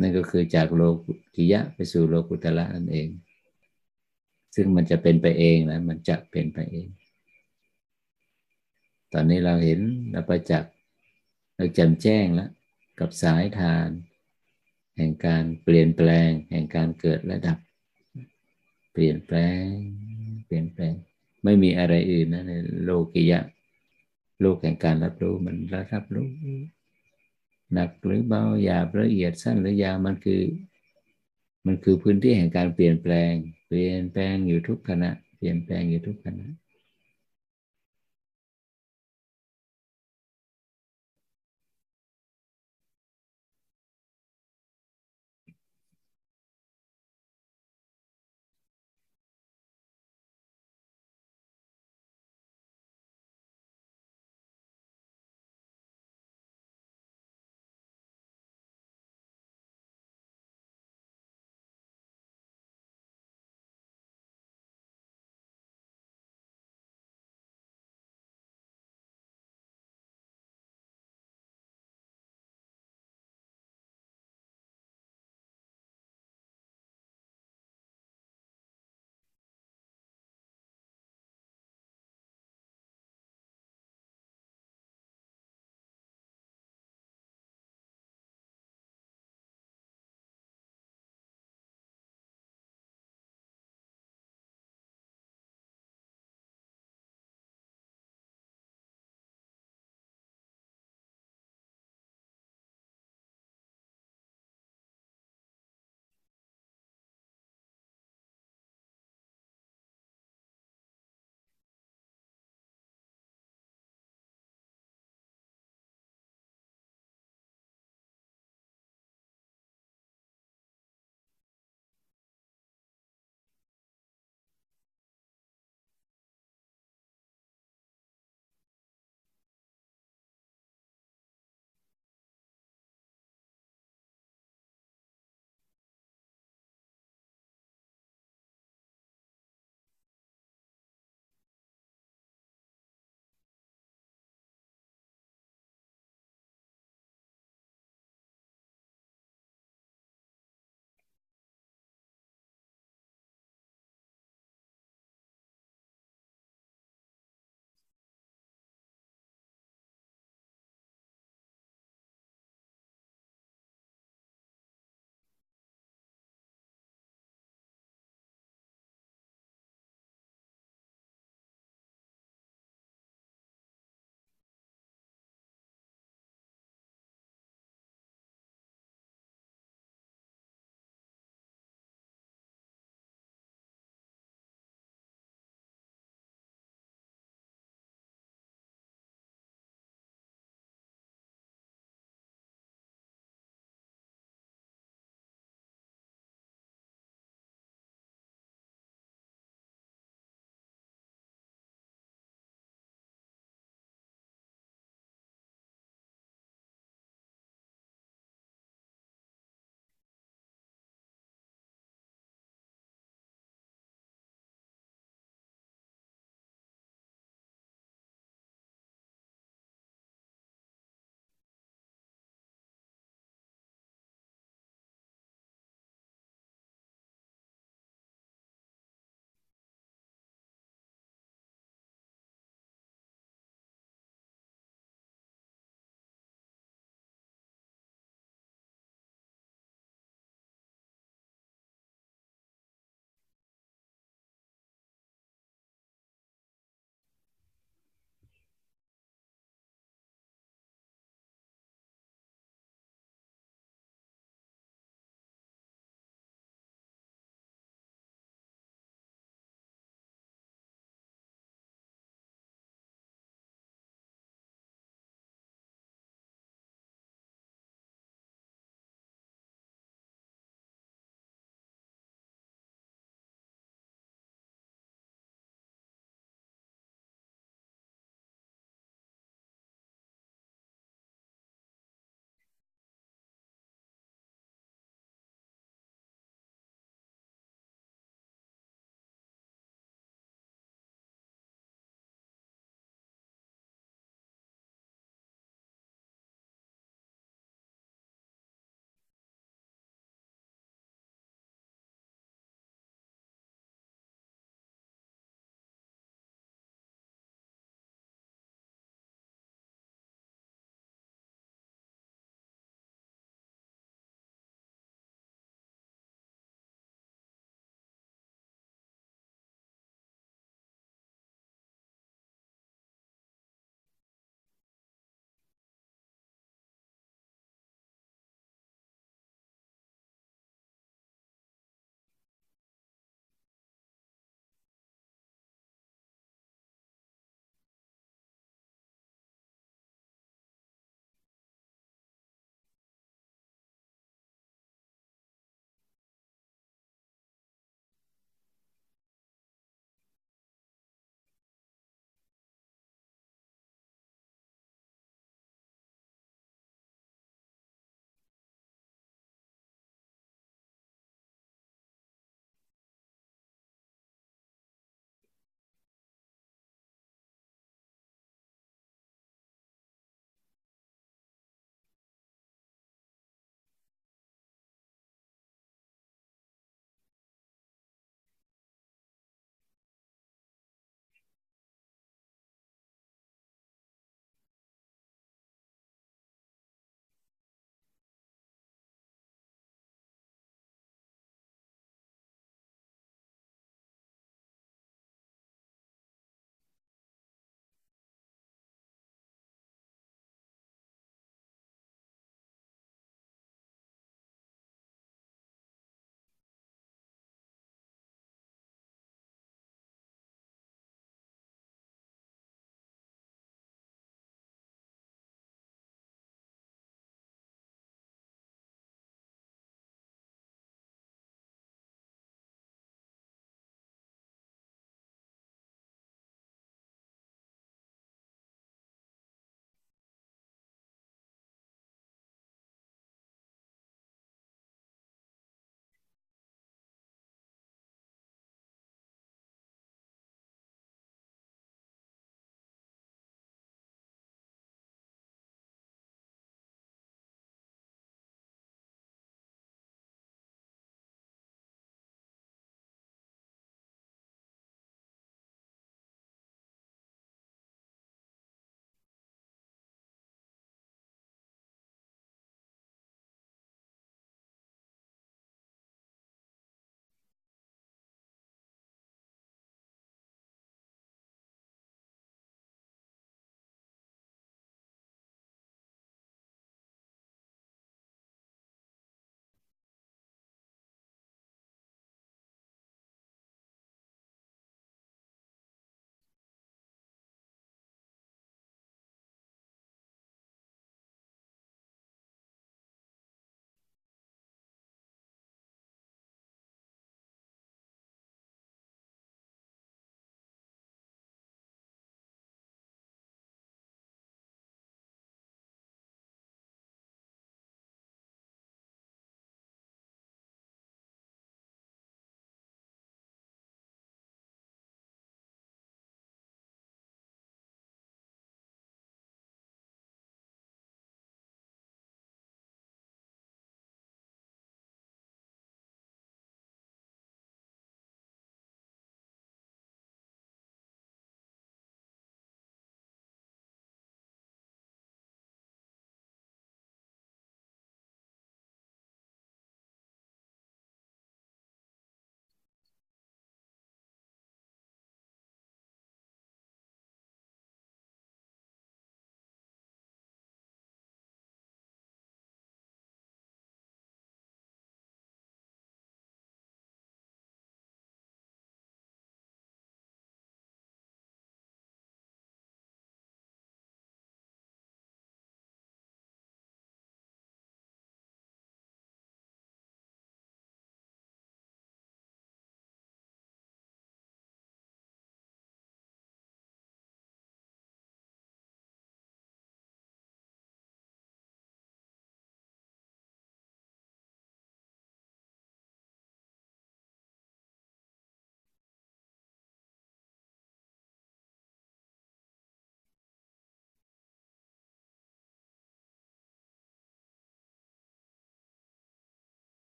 นั่นก็คือจากโลกิยะไปสู่โลกุตละนั่นเอง ซึ่งมันจะเป็นไปเองนะมันจะเป็นไปเอง ตอนนี้เราเห็นเราประจักษ์เราแจ่มแจ้งแล้วกับสายทาน แห่งการเปลี่ยนแปลง แห่งการเกิดและดับ ปลี่ยนแปลง เปลี่ยนแปลง ไม่มีอะไรอื่นนะในโลกิยะ โลกแห่งการรับรู้มันรับรู้หนักหรือเบาหยาบละเอียดสั้นหรือยาวมันคือ มันคือพื้นที่แห่งการเปลี่ยนแปลง เปลี่ยนแปลงอยู่ทุกขณะ เปลี่ยนแปลงอยู่ทุกขณะ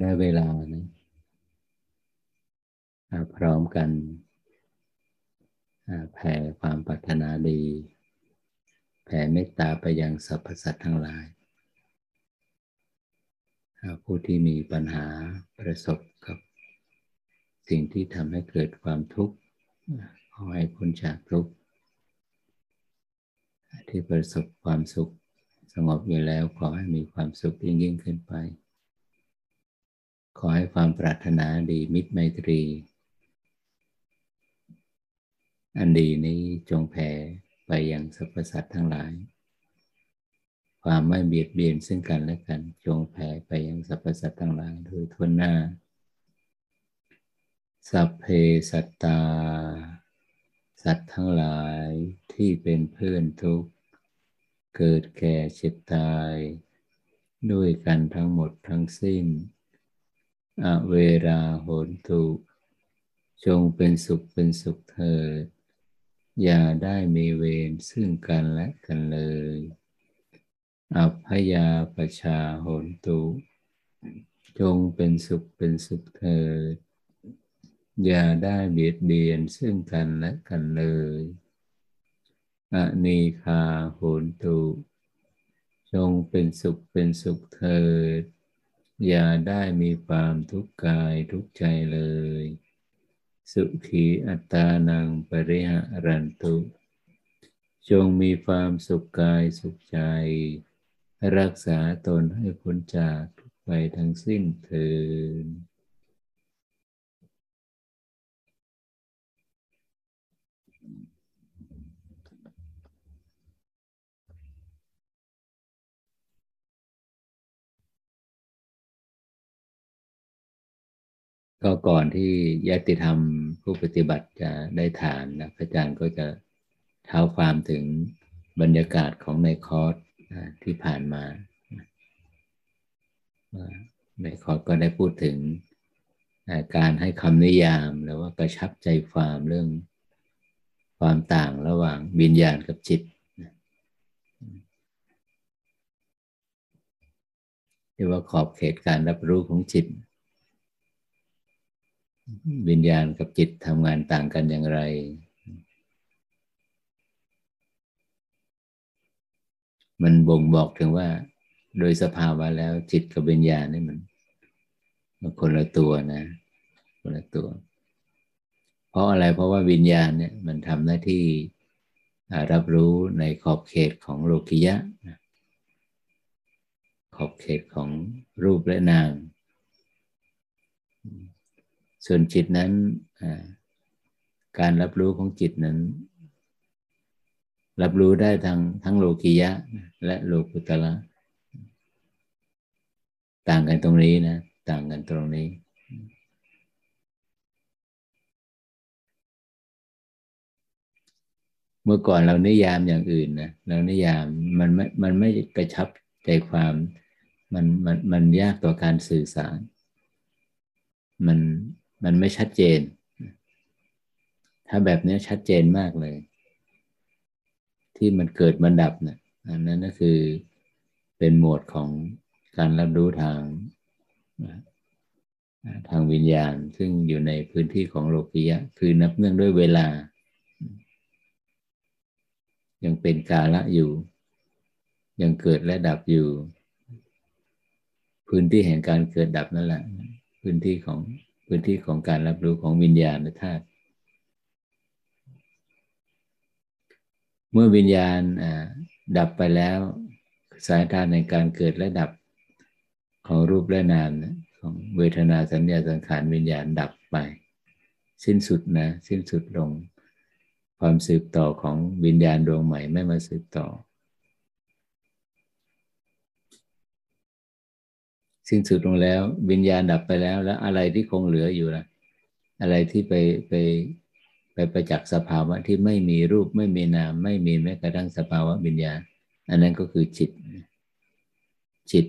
ได้เวลานะพร้อมกันแผ่ความปรารถนาดี แผ่เมตตาไปยังสรรพสัตว์ทั้งหลาย ผู้ที่มีปัญหาประสบกับ สิ่งที่ทำให้เกิดความทุกข์ขอให้พ้นจากทุกข์ที่ประสบความสุขสงบอยู่แล้วขอให้มีความสุขยิ่งยิ่งขึ้นไป ขอให้ความปรารถนาดีมิตรไมตรี อันดีนี้จงแผ่ไปยังสรรพสัตว์ทั้งหลาย ความไม่เบียดเบียนซึ่งกันและกัน จงแผ่ไปยังสรรพสัตว์ทั้งหลายโดยทั่วหน้า สัพเพสัตตา สัตว์ทั้งหลายที่เป็นเพื่อนทุกข์ เกิดแก่เจ็บตาย ด้วยกันทั้งหมดทั้งสิ้น อเวราโหนตุจงเป็นสุขเป็นสุขเถิด อย่าได้มีเวรซึ่งกันและกันเลย อัพยาปชาโหนตุ จงเป็นสุขเป็นสุขเถิด อย่าได้เบียดเบียนซึ่งกันและกันเลย อนีคาโหนตุ จงเป็นสุขเป็นสุขเถิด อย่าได้มีความทุกข์กายทุกข์ใจเลย สุขีอัตานังปริหารันตุ จงมีความสุขกายสุขใจ รักษาตนให้พ้นจากทุกไปทั้งสิ้นเถิด ก็ก่อนที่ญาติธรรมผู้ปฏิบัติจะได้ฐานนะพระอาจารย์ก็จะเท้าความถึงบรรยากาศของในคอร์สที่ผ่านมาในคอร์สก็ได้พูดถึงการให้คำนิยามแล้วว่ากระชับใจความเรื่องความต่างระหว่างวิญญาณกับจิตเรียกว่าขอบเขตการรับรู้ของจิต วิญญาณกับจิตทำงานต่างกันอย่างไร มันบ่งบอกถึงว่า โดยสภาวะแล้วจิตกับวิญญาณนี่มันมันคนละตัวนะ คนละตัว เพราะอะไรเพราะว่าวิญญาณเนี่ยมันทำหน้าที่รับรู้ในขอบเขตของโลกิยะ ขอบเขตของรูปและนาม ส่วนจิตนั้นการรับรู้ของจิตนั้น รับรู้ได้ทั้งทั้งโลกิยะ และโลกุตละต่างกันตรงนี้นะ ต่างกันตรงนี้ เมื่อก่อนเรานิยามอย่างอื่นนะเรานิยามมันไม่มันไม่กระชับใจความมันมันมันยากต่อการสื่อสาร มัน มันไม่ชัดเจน ถ้าแบบนี้ชัดเจนมากเลย ที่มันเกิดมันดับเนะี่ยอันนั้นก็คือเป็นโหมดของการรับรู้ทางทางวิญญาณ ซึ่งอยู่ในพื้นที่ของโลกียะ คือนับเนื่องด้วยเวลา ยังเป็นกาละอยู่ ยังเกิดและดับอยู่ พื้นที่แห่งการเกิดดับนั่นแหละ พื้นที่ของ พื้นที่ของการรับรู้ของวิญญาณธาตุเมื่อวิญญาณดับไปแล้ว สายทาในการเกิดและดับของรูปและนามของเวทนาสัญญาสังขารวิญญาณดับไป สิ้นสุดนะ สิ้นสุดลง ความสืบต่อของวิญญาณดวงใหม่ไม่มาสืบต่อ สิ้นสุดลงแล้ว วิญญาณดับไปแล้ว แล้วอะไรที่คงเหลืออยู่ล่ะ อะไรที่ไปไปไปประจักษ์สภาวะที่ไม่มีรูปไม่มีนาม ไม่มีแม้กระทั่งสภาวะวิญญาณ อันนั้นก็คือจิต จิต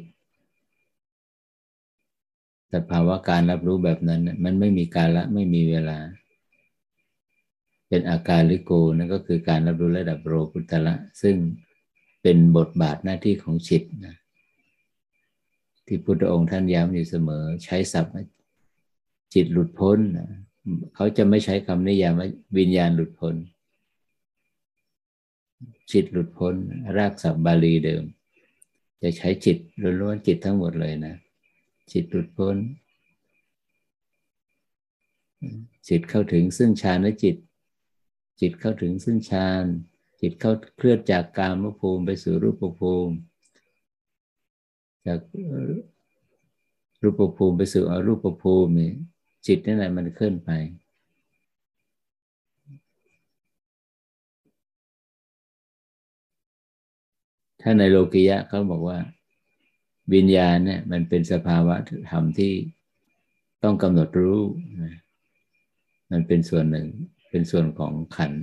สภาวะการรับรู้แบบนั้น มันไม่มีการละไม่มีเวลา เป็นอาการลิโกนั่นก็คือการรับรู้ระดับโรกุตละ ซึ่งเป็นบทบาทหน้าที่ของจิตนะ ที่พุทธองค์ท่านย้ำอยู่เสมอ ใช้ศัพท์จิตหลุดพ้นเขาจะไม่ใช้คำนิยามว่าวิญญาณหลุดพ้น จิตหลุดพ้น รากศัพท์บาลีเดิม จะใช้จิตล้วนๆจิตทั้งหมดเลยนะ จิตหลุดพ้น จิตเข้าถึงซึ่งฌานจิต จิตเข้าถึงซึ่งฌานจิตเข้าเคลื่อนจากกามภูมิไปสู่รูปภูมิ จากรูปภูมิไปสู่อรูปภูมิจิตนั่นแหละมันเคลื่อนไป ถ้าในโลกิยะเขาบอกว่าวิญญาณเนี่ยมันเป็นสภาวะธรรมที่ต้องกำหนดรู้ มันเป็นส่วนหนึ่ง เป็นส่วนของขัน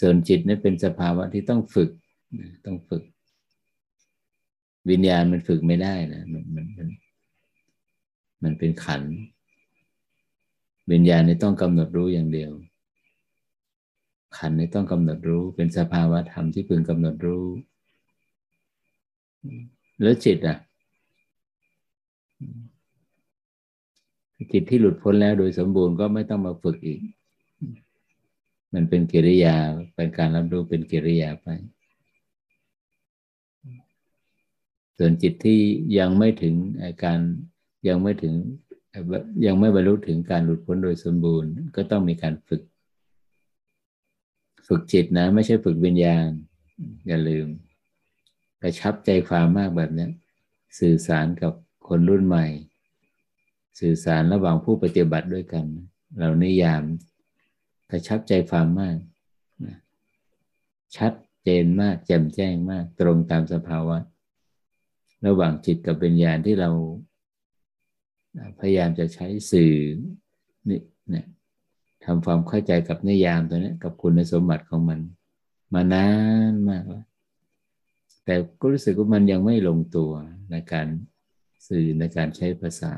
ส่วนจิตนี่เป็นสภาวะที่ต้องฝึก ต้องฝึก วิญญาณมันฝึกไม่ได้นะมันมันมันมันเป็นขัน วิญญาณนี่ต้องกำหนดรู้อย่างเดียว ขันนี่ต้องกำหนดรู้ เป็นสภาวะธรรมที่พึงกำหนดรู้ แล้วจิตอะจิตที่หลุดพ้นแล้วโดยสมบูรณ์ก็ไม่ต้องมาฝึกอีก มันเป็นกิริยาเป็นการรับรู้เป็นกิริยาไป ส่วนจิตที่ยังไม่ถึงการยังไม่ถึงยังไม่บรรลุถึงการหลุดพ้นโดยสมบูรณ์ ก็ต้องมีการฝึก ฝึกจิตนะ ไม่ใช่ฝึกวิญญาณ อย่าลืมกระชับใจความมากแบบนี้สื่อสารกับคนรุ่นใหม่ สื่อสารระหว่างผู้ปฏิบัติด้วยกันเรานิยามกระชับใจความมากชัดเจนมากแจ่มแจ้งมาก ตรงตามสภาวะ ระหว่างจิตกับวิญญาณที่เราพยายามจะใช้สื่อนี่เนี่ยทำความเข้าใจกับนิยามตัวนี้กับคุณสมบัติของมัน มานานมากแล้วแต่ก็รู้สึกว่ามันยังไม่ลงตัวในการสื่อในการใช้ภาษา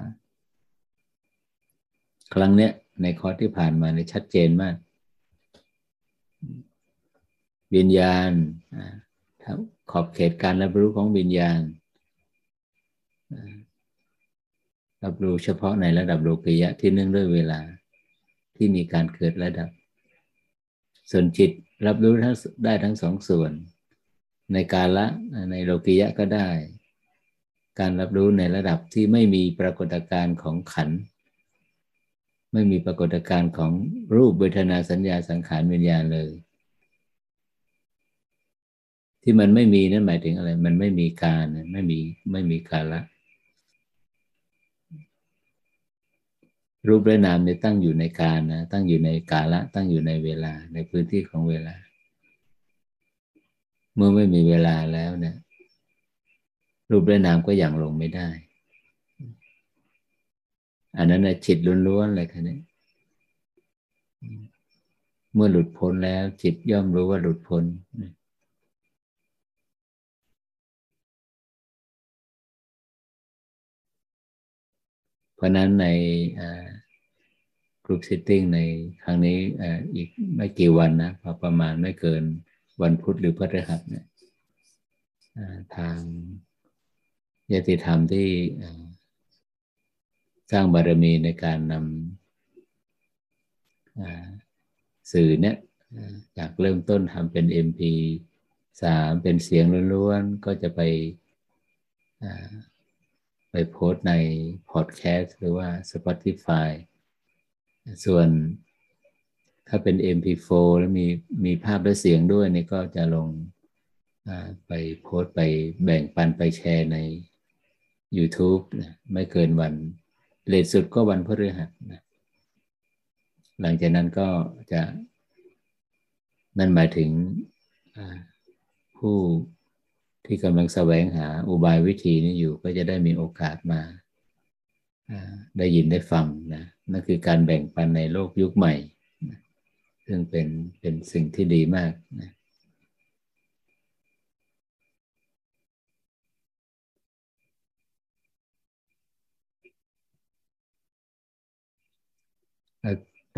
ครั้งเนี้ยในคอร์สที่ผ่านมาเนี่ยชัดเจนมากวิญญาณขอบเขตการรับรู้ของวิญญาณ รับรู้เฉพาะในระดับโลกิยะที่เนื่องด้วยเวลาที่มีการเกิดระดับ ส่วนจิตรับรู้ทั้งได้ทั้งสองส่วน ในการละในโลกิยะก็ได้ การรับรู้ในระดับที่ไม่มีปรากฏการณ์ของขัน ไม่มีปรากฏการณ์ของรูปเวทนาสัญญาสังขารวิญญาณเลย ที่มันไม่มีนั่นหมายถึงอะไร มันไม่มีการไม่มีไม่มีการละ รูปและนามเนี่ยตั้งอยู่ในการนะตั้งอยู่ในกาละ ตั้งอยู่ในเวลาในพื้นที่ของเวลา เมื่อไม่มีเวลาแล้วเนี่ย รูปและนามก็อย่างลงไม่ได้ อันนั้นนะจิตล้วนๆเลยค่ะนี่เมื่อหลุดพ้นแล้ว จิตย่อมรู้ว่าหลุดพ้นเพราะนั้นใน group sitting ในครั้งนี้อีกไม่กี่วันนะพอประมาณไม่เกินวันพุธหรือพฤหัสเนี่ยทางยติธรรมที่สร้างบารมีในการนำสื่อเนี่ยจากเริ่มต้นทำเป็น MP สามเป็นเสียงล้วนๆ ก็จะไปไปโพสในพอดแคสต์หรือว่า Spotify ส่วนถ้าเป็น MP4 แล้วมีมีภาพและเสียงด้วยนี่ก็จะลงไปโพสไปแบ่งปันไปแชร์ใน YouTube นะไม่เกินวันเลทสุดก็วันพฤหัสนะหลังจากนั้นก็จะ นั่นหมายถึงผู้ที่กำลังแสวงหาอุบายวิธีนี้อยู่ก็จะได้มีโอกาสมา ได้ยินได้ฟังนะนั่นคือการแบ่งปันในโลกยุคใหม่นะซึ่งเป็นเป็นสิ่งที่ดีมากนะ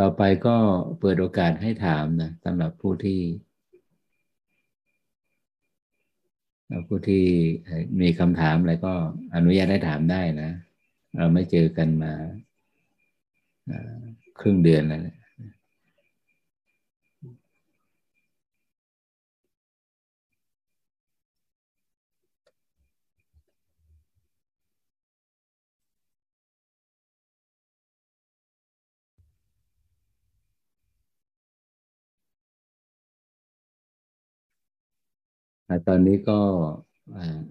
ต่อไปก็เปิดโอกาสให้ถามนะสำหรับผู้ที่ผู้ที่มีคำถามอะไรก็อนุญาตให้ถามได้นะ เราไม่เจอกันมาครึ่งเดือนแล้วตอนนี้ก็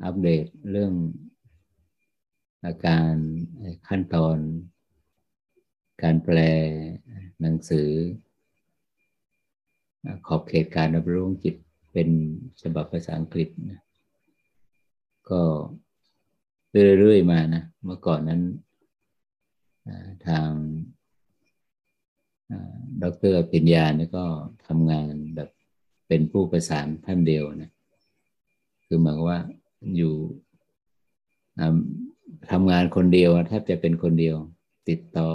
อัปเดตเรื่อง อาการขั้นตอน การแปลหนังสือ ขอบเขตการรับรู้จิตเป็นฉบับภาษาอังกฤษนะก็เรื่อยๆมานะ เมื่อก่อนนั้นทางด็อกเตอร์ปิญญาเนี่ยก็ทำงานแบบเป็นผู้ประสานท่านเดียวนะ คือหมายว่าอยู่ ทำงานคนเดียวแทบจะเป็นคนเดียว ติดต่อ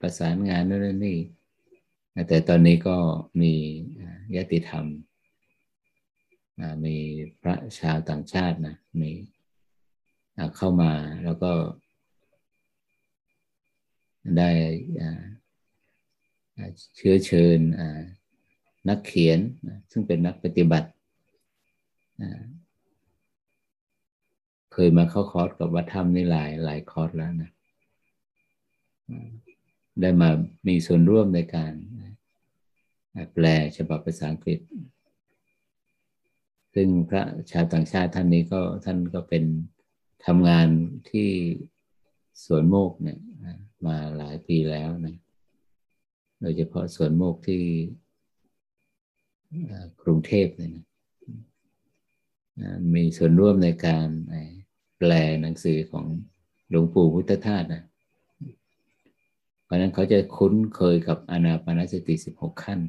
ประสานงานนั่นนี่ แต่ตอนนี้ก็มียติธรรม มีพระชาวต่างชาตินะมีเข้ามาแล้วก็ได้เชื้อเชิญนักเขียน ซึ่งเป็นนักปฏิบัติ เคยมาเข้าคอร์สกับวัดธรรมนี่หลายหลายคอร์สแล้วนะได้มามีส่วนร่วมในการแปลฉบับภาษาอังกฤษ ซึ่งพระชาวต่างชาติท่านนี้ก็ท่านก็เป็นทำงานที่สวนโมกเนี่ยมาหลายปีแล้วนะ โดยเฉพาะสวนโมกที่กรุงเทพเลยนะมีส่วนร่วมในการ แปลหนังสือของหลวงปู่พุทธทาสนะเพราะนั้นเขาจะคุ้นเคยกับอนาปานสติสิบหกขั้น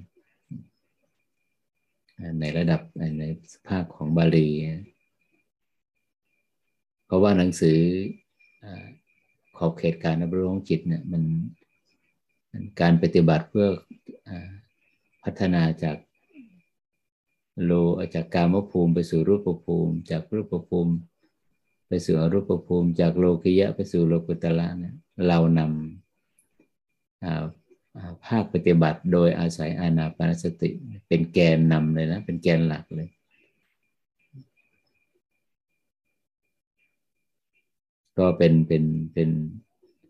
ในระดับในสภาพของบาลี เพราะว่าหนังสือขอบเขตการรับรู้ของจิตเนี่ยมันการปฏิบัติเพื่อพัฒนาจากโลจากการมภูมิไปสู่รูปภูมิ จากรูปภูมิ ไปสู่อรูปภูมิ จากโลกิยะไปสู่โลกุตละเนี่ยเรานำภาคปฏิบัติโดยอาศัยอานาปานสติ เป็นแกนนำเลยนะ เป็นแกนหลักเลย ก็เป็นเป็นเป็น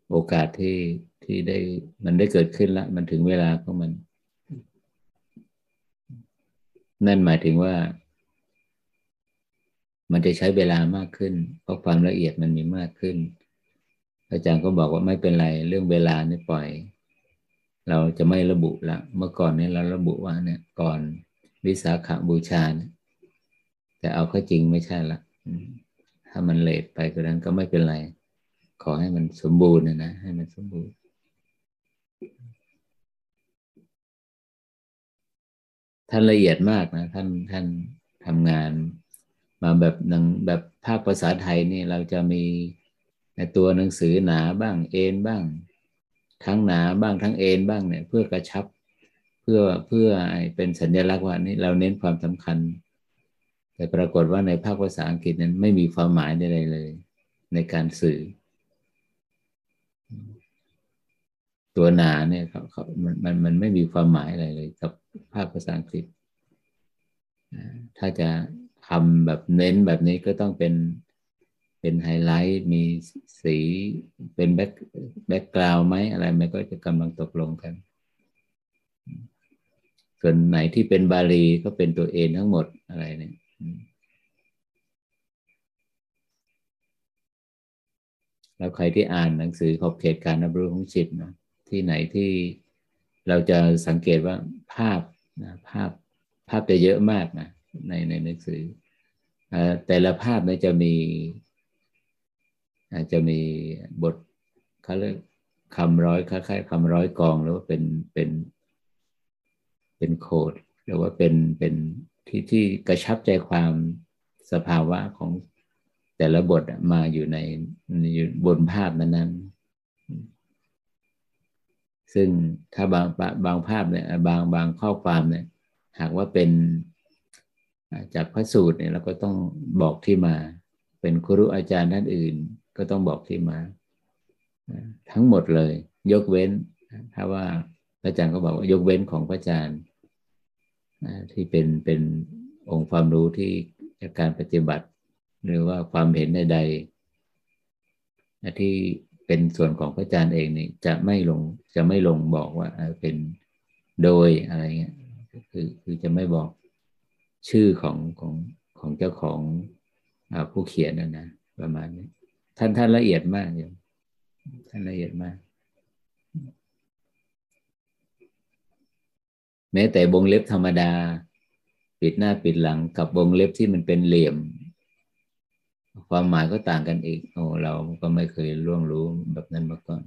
โอกาสที่ที่ได้มันได้เกิดขึ้นล้วมันถึงเวลาของมัน นั่นหมายถึงว่า มันจะใช้เวลามากขึ้น เพราะความละเอียดมันมีมากขึ้น อาจารย์ก็บอกว่าไม่เป็นไรเรื่องเวลานี่ปล่อย เราจะไม่ระบุละเมื่อก่อนนี้เราระบุว่าเนี่ยก่อนวิสาขาบูชานี่ยแต่เอาเข้าจริงไม่ใช่ละถ้ามันเลทไปก็นั้นก็ไม่เป็นไร ขอให้มันสมบูรณ์นะนะให้มันสมบูรณ์ท่านละเอียดมากนะ ท่านท่านทำงาน มาแบบหนังแบบภาคภาษาไทยนี่เราจะมีตัวหนังสือหนาบ้างเอ็นบ้าง ทั้งหนาบ้างทั้งเอ็นบ้างเนี่ยเพื่อกระชับเพื่อเพื่อเป็นสัญลักษณ์ว่านี่เราเน้นความสำคัญ แต่ปรากฏว่าในภาคภาษาอังกฤษนั้นไม่มีความหมายใดๆเลย ในการสื่อ ตัวหนาเนี่ยเขาเขามันมันมันไม่มีความหมายอะไรเลย กับภาคภาษาอังกฤษ ถ้าจะ ทำแบบเน้นแบบนี้ก็ต้องเป็นเป็นไฮไลท์ มีสีเป็น back background ไหมอะไรมันก็จะกำลังตกลงกัน ส่วนไหนที่เป็นบาลีก็เป็นตัวเอนทั้งหมดอะไรเนี่ยแล้วใครที่อ่านหนังสือขอบเขตการรับรู้ของจิตนะที่ไหนที่เราจะสังเกตว่าภาพนะภาพภาพจะเยอะมากนะในในหนังสือ แต่ละภาพเนี่ยจะมีอาจจะมีบทเขาเรียกคำร้อยคล้ายๆคำร้อยกองหรือว่าเป็นเป็นเป็นโคดหรือว่าเป็นเป็นที่ที่กระชับใจความสภาวะของแต่ละบทมาอยู่ในอยู่บนภาพนั้น ๆ ซึ่งถ้าบางบางภาพเนี่ยบางบางข้อความเนี่ย หากว่าเป็น จากพระสูตรเนี่ยเราก็ต้องบอกที่มา เป็นครูอาจารย์ท่านอื่น ก็ต้องบอกที่มา ทั้งหมดเลย ยกเว้น ถ้าว่าพระอาจารย์ก็บอกว่ายกเว้นของพระอาจารย์ที่เป็นเป็นองค์ความรู้ที่จากการปฏิบัติ หรือว่าความเห็นใดๆที่เป็นส่วนของพระอาจารย์เองนี่จะไม่ลงจะไม่ลงบอกว่าเป็นโดยอะไรเงี้ยคือคือจะไม่บอก ชื่อของของของเจ้าของอผู้เขียนนะนะประมาณนี้ ท่านท่านละเอียดมากอยู่ท่านละเอียดมาก แม้แต่วงเล็บธรรมดา ปิดหน้าปิดหลังกับวงเล็บที่มันเป็นเหลี่ยม ความหมายก็ต่างกันอีกโอ้เราก็ไม่เคยร่วงรู้แบบนั้นมาก่อน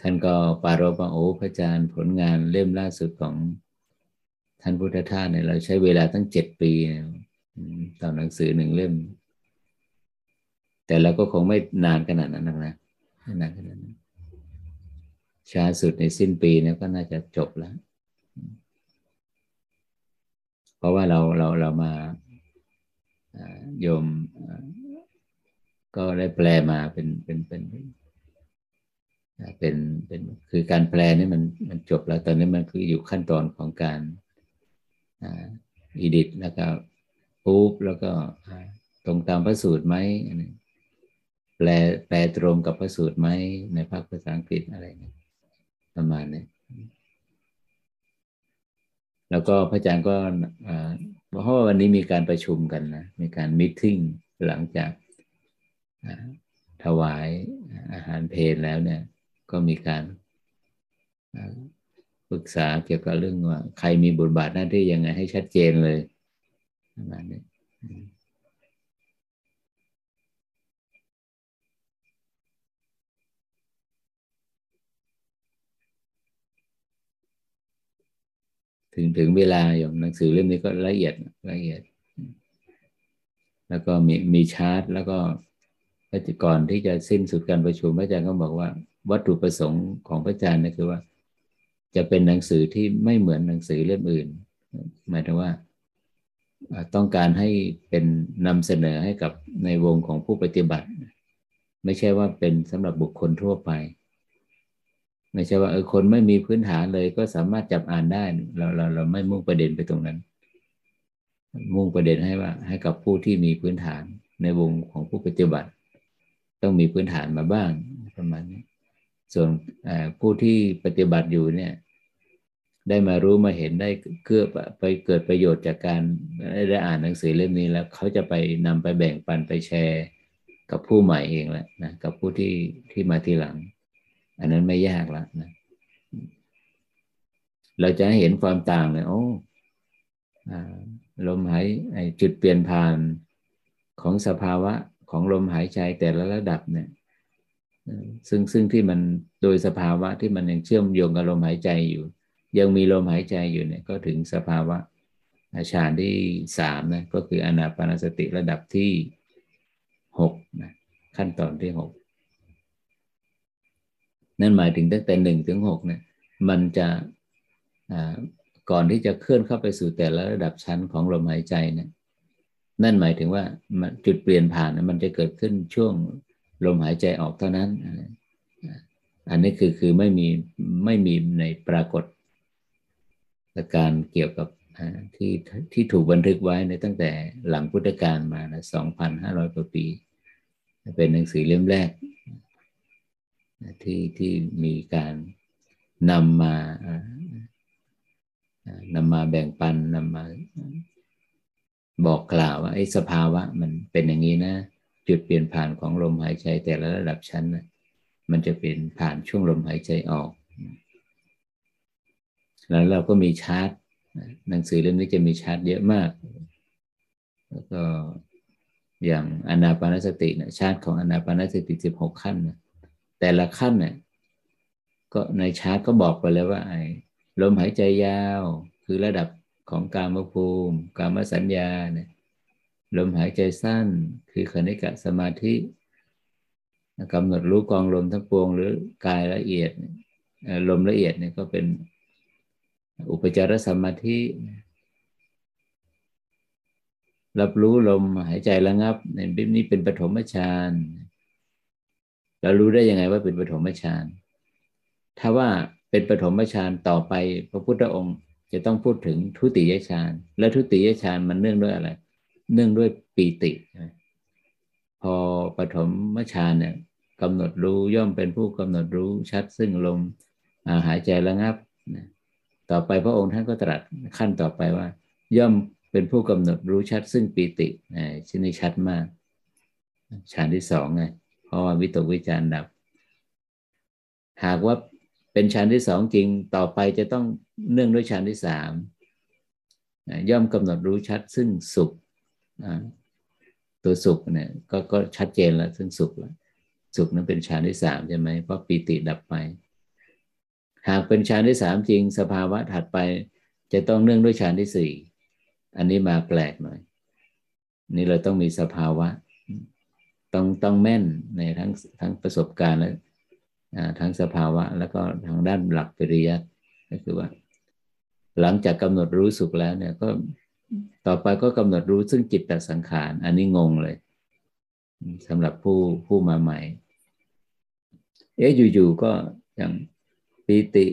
ท่านก็ปารบว่าโอ้พระอาจารย์ผลงานเล่มล่าสุดของท่านพุทธทาสเนี่ยเราใช้เวลาตั้งเจ็ดปีต่อหนังสือหนึ่งเล่ม แต่เราก็คงไม่นานขนาดนั้นนะไม่นานขนาดนั้นช้าสุดในสิ้นปีเนี่ยก็น่าจะจบแล้ว เพราะว่าเราเราเรามาโยมก็ได้แปลมาเป็นเป็นเป็น เป็นเป็นคือการแปลนี่มันมันจบแล้ว ตอนนี้มันคืออยู่ขั้นตอนของการอีดิทแล้วก็ปุ๊บแล้วก็ตรงตามพระสูตรไหมแปลแปลตรงกับพระสูตรไหมในภาคภาษาอังกฤษอะไรเนี่ยประมาณนี้แล้วก็พระอาจารย์ก็เพราะว่าวันนี้มีการประชุมกันนะ มีการมิ팅หลังจากถวายอาหารเพลแล้วเนี่ย ก็มีการปรึกษาเกี่ยวกับเรื่องว่าใครมีบทบาทหน้าที่ยังไงให้ชัดเจนเลยประมาณนี้ถึงถึงเวลาอย่างหนังสือเล่มนี้ก็ละเอียดละเอียด แล้วก็มีมีชาร์ตแล้วก็ก่อนที่จะสิ้นสุดการประชุมพระอาจารย์ก็บอกว่าวัตถุประสงค์ของพระอาจารย์นะคือว่า จะเป็นหนังสือที่ไม่เหมือนหนังสือเล่มอื่น หมายถึงว่า ต้องการให้เป็นนำเสนอให้กับในวงของผู้ปฏิบัติ ไม่ใช่ว่าเป็นสำหรับบุคคลทั่วไป ไม่ใช่ว่าเออคนไม่มีพื้นฐานเลยก็สามารถจับอ่านได้เราเราเราไม่มุ่งประเด็นไปตรงนั้น มุ่งประเด็นให้ว่า ให้กับผู้ที่มีพื้นฐานในวงของผู้ปฏิบัติ ต้องมีพื้นฐานมาบ้างประมาณนี้ ส่วนผู้ที่ปฏิบัติอยู่เนี่ย ได้มารู้มาเห็นได้เกื้อไปเกิดประโยชน์จากการได้อ่านหนังสือเล่มนี้แล้วเขาจะไปนำไปแบ่งปันไปแชร์กับผู้ใหม่เองแหละนะกับผู้ที่ที่มาทีหลัง อันนั้นไม่ยากละนะเราจะเห็นความต่างเลยโอ้ลมหายจุดเปลี่ยนผ่านของสภาวะของลมหายใจแต่ละระดับเนี่ย ซึ่งซึ่งที่มันโดยสภาวะที่มันยังเชื่อมโยงกับลมหายใจอยู่ ยังมีลมหายใจอยู่เนี่ยก็ถึงสภาวะฌานที่สามนะก็คืออนาปานสติระดับที่หกนะขั้นตอนที่หกนั่นหมายถึงตั้งแต่หนึ่งถึงหกเนี่ยมันจะก่อนที่จะเคลื่อนเข้าไปสู่แต่ละระดับชั้นของลมหายใจเนี่ยนั่นหมายถึงว่าจุดเปลี่ยนผ่านมันจะเกิดขึ้นช่วง ลมหายใจออกเท่านั้น อันนี้คือคือไม่มีไม่มีในปรากฏการเกี่ยวกับที่ที่ถูกบันทึกไว้ในตั้งแต่หลังพุทธกาลมานะ2,500 กว่าปี เป็นหนังสือเล่มแรก ที่ที่มีการนำมานำมาแบ่งปันนำมาบอกกล่าวว่าไอ้สภาวะมันเป็นอย่างนี้นะ จุดเปลี่ยนผ่านของลมหายใจแต่ละระดับชั้นนะมันจะเป็นผ่านช่วงลมหายใจออก แล้วเราก็มีชาร์ตหนังสือเล่มนี้จะมีชาร์ตเยอะมาก แล้วก็อย่างอนาปานสตินะชาร์ตของอนาปานสติสิบหกขั้นนะแต่ละขั้นเนี่ยก็ในชาร์ตก็บอกไปแล้วว่าไอ้ลมหายใจยาวคือระดับของกามภูมิ กามสัญญาเนี่ย ลมหายใจสั้นคือคณิกะสมาธิกำหนดรู้กองลมทั้งปวง หรือกายละเอียดลมละเอียดเนี่ยก็เป็นอุปจารสมาธิ รับรู้ลมหายใจระงับในนี้เป็นปฐมฌานเรารู้ได้ยังไงว่าเป็นปฐมฌานถ้าว่าเป็นปฐมฌานต่อไป พระพุทธองค์จะต้องพูดถึงทุติยฌานและทุติยฌานมันเนื่องด้วยอะไร เนื่องด้วยปีติพอปฐมมฌานเนี่ยกำหนดรู้ย่อมเป็นผู้กำหนดรู้ชัดซึ่งลมหายใจระงับต่อไปพระองค์ท่านก็ตรัสขั้นต่อไปว่า ย่อมเป็นผู้กำหนดรู้ชัดซึ่งปีติชิ้นนี้ชัดมากฌานที่สองไงเพราะว่าวิตกวิจารดับ หากว่าเป็นฌานที่สองจริงต่อไปจะต้องเนื่องด้วยฌานที่สามย่อมกำหนดรู้ชัดซึ่งสุข ตัวสุขเนี่ยก็ก็ชัดเจนแล้วซึ่งสุขแล้วสุขนั้นเป็นฌานที่สามใช่ไหมเพราะปีติดับไป หากเป็นฌานที่สามจริง สภาวะถัดไป จะต้องเนื่องด้วยฌานที่สี่อันนี้มาแปลกหน่อย นี่เราต้องมีสภาวะ ต้องต้องแม่นในทั้งทั้งประสบการณ์และทั้งสภาวะ แล้วก็ทางด้านหลักปริยัติก็คือว่า หลังจากกำหนดรู้สุขแล้วเนี่ยก็ ต่อไปก็กำหนดรู้ซึ่งจิตตสังขาร อันนี้งงเลยสำหรับผู้ผู้มาใหม่ เอ๊ะอยู่ๆก็อย่างปีติ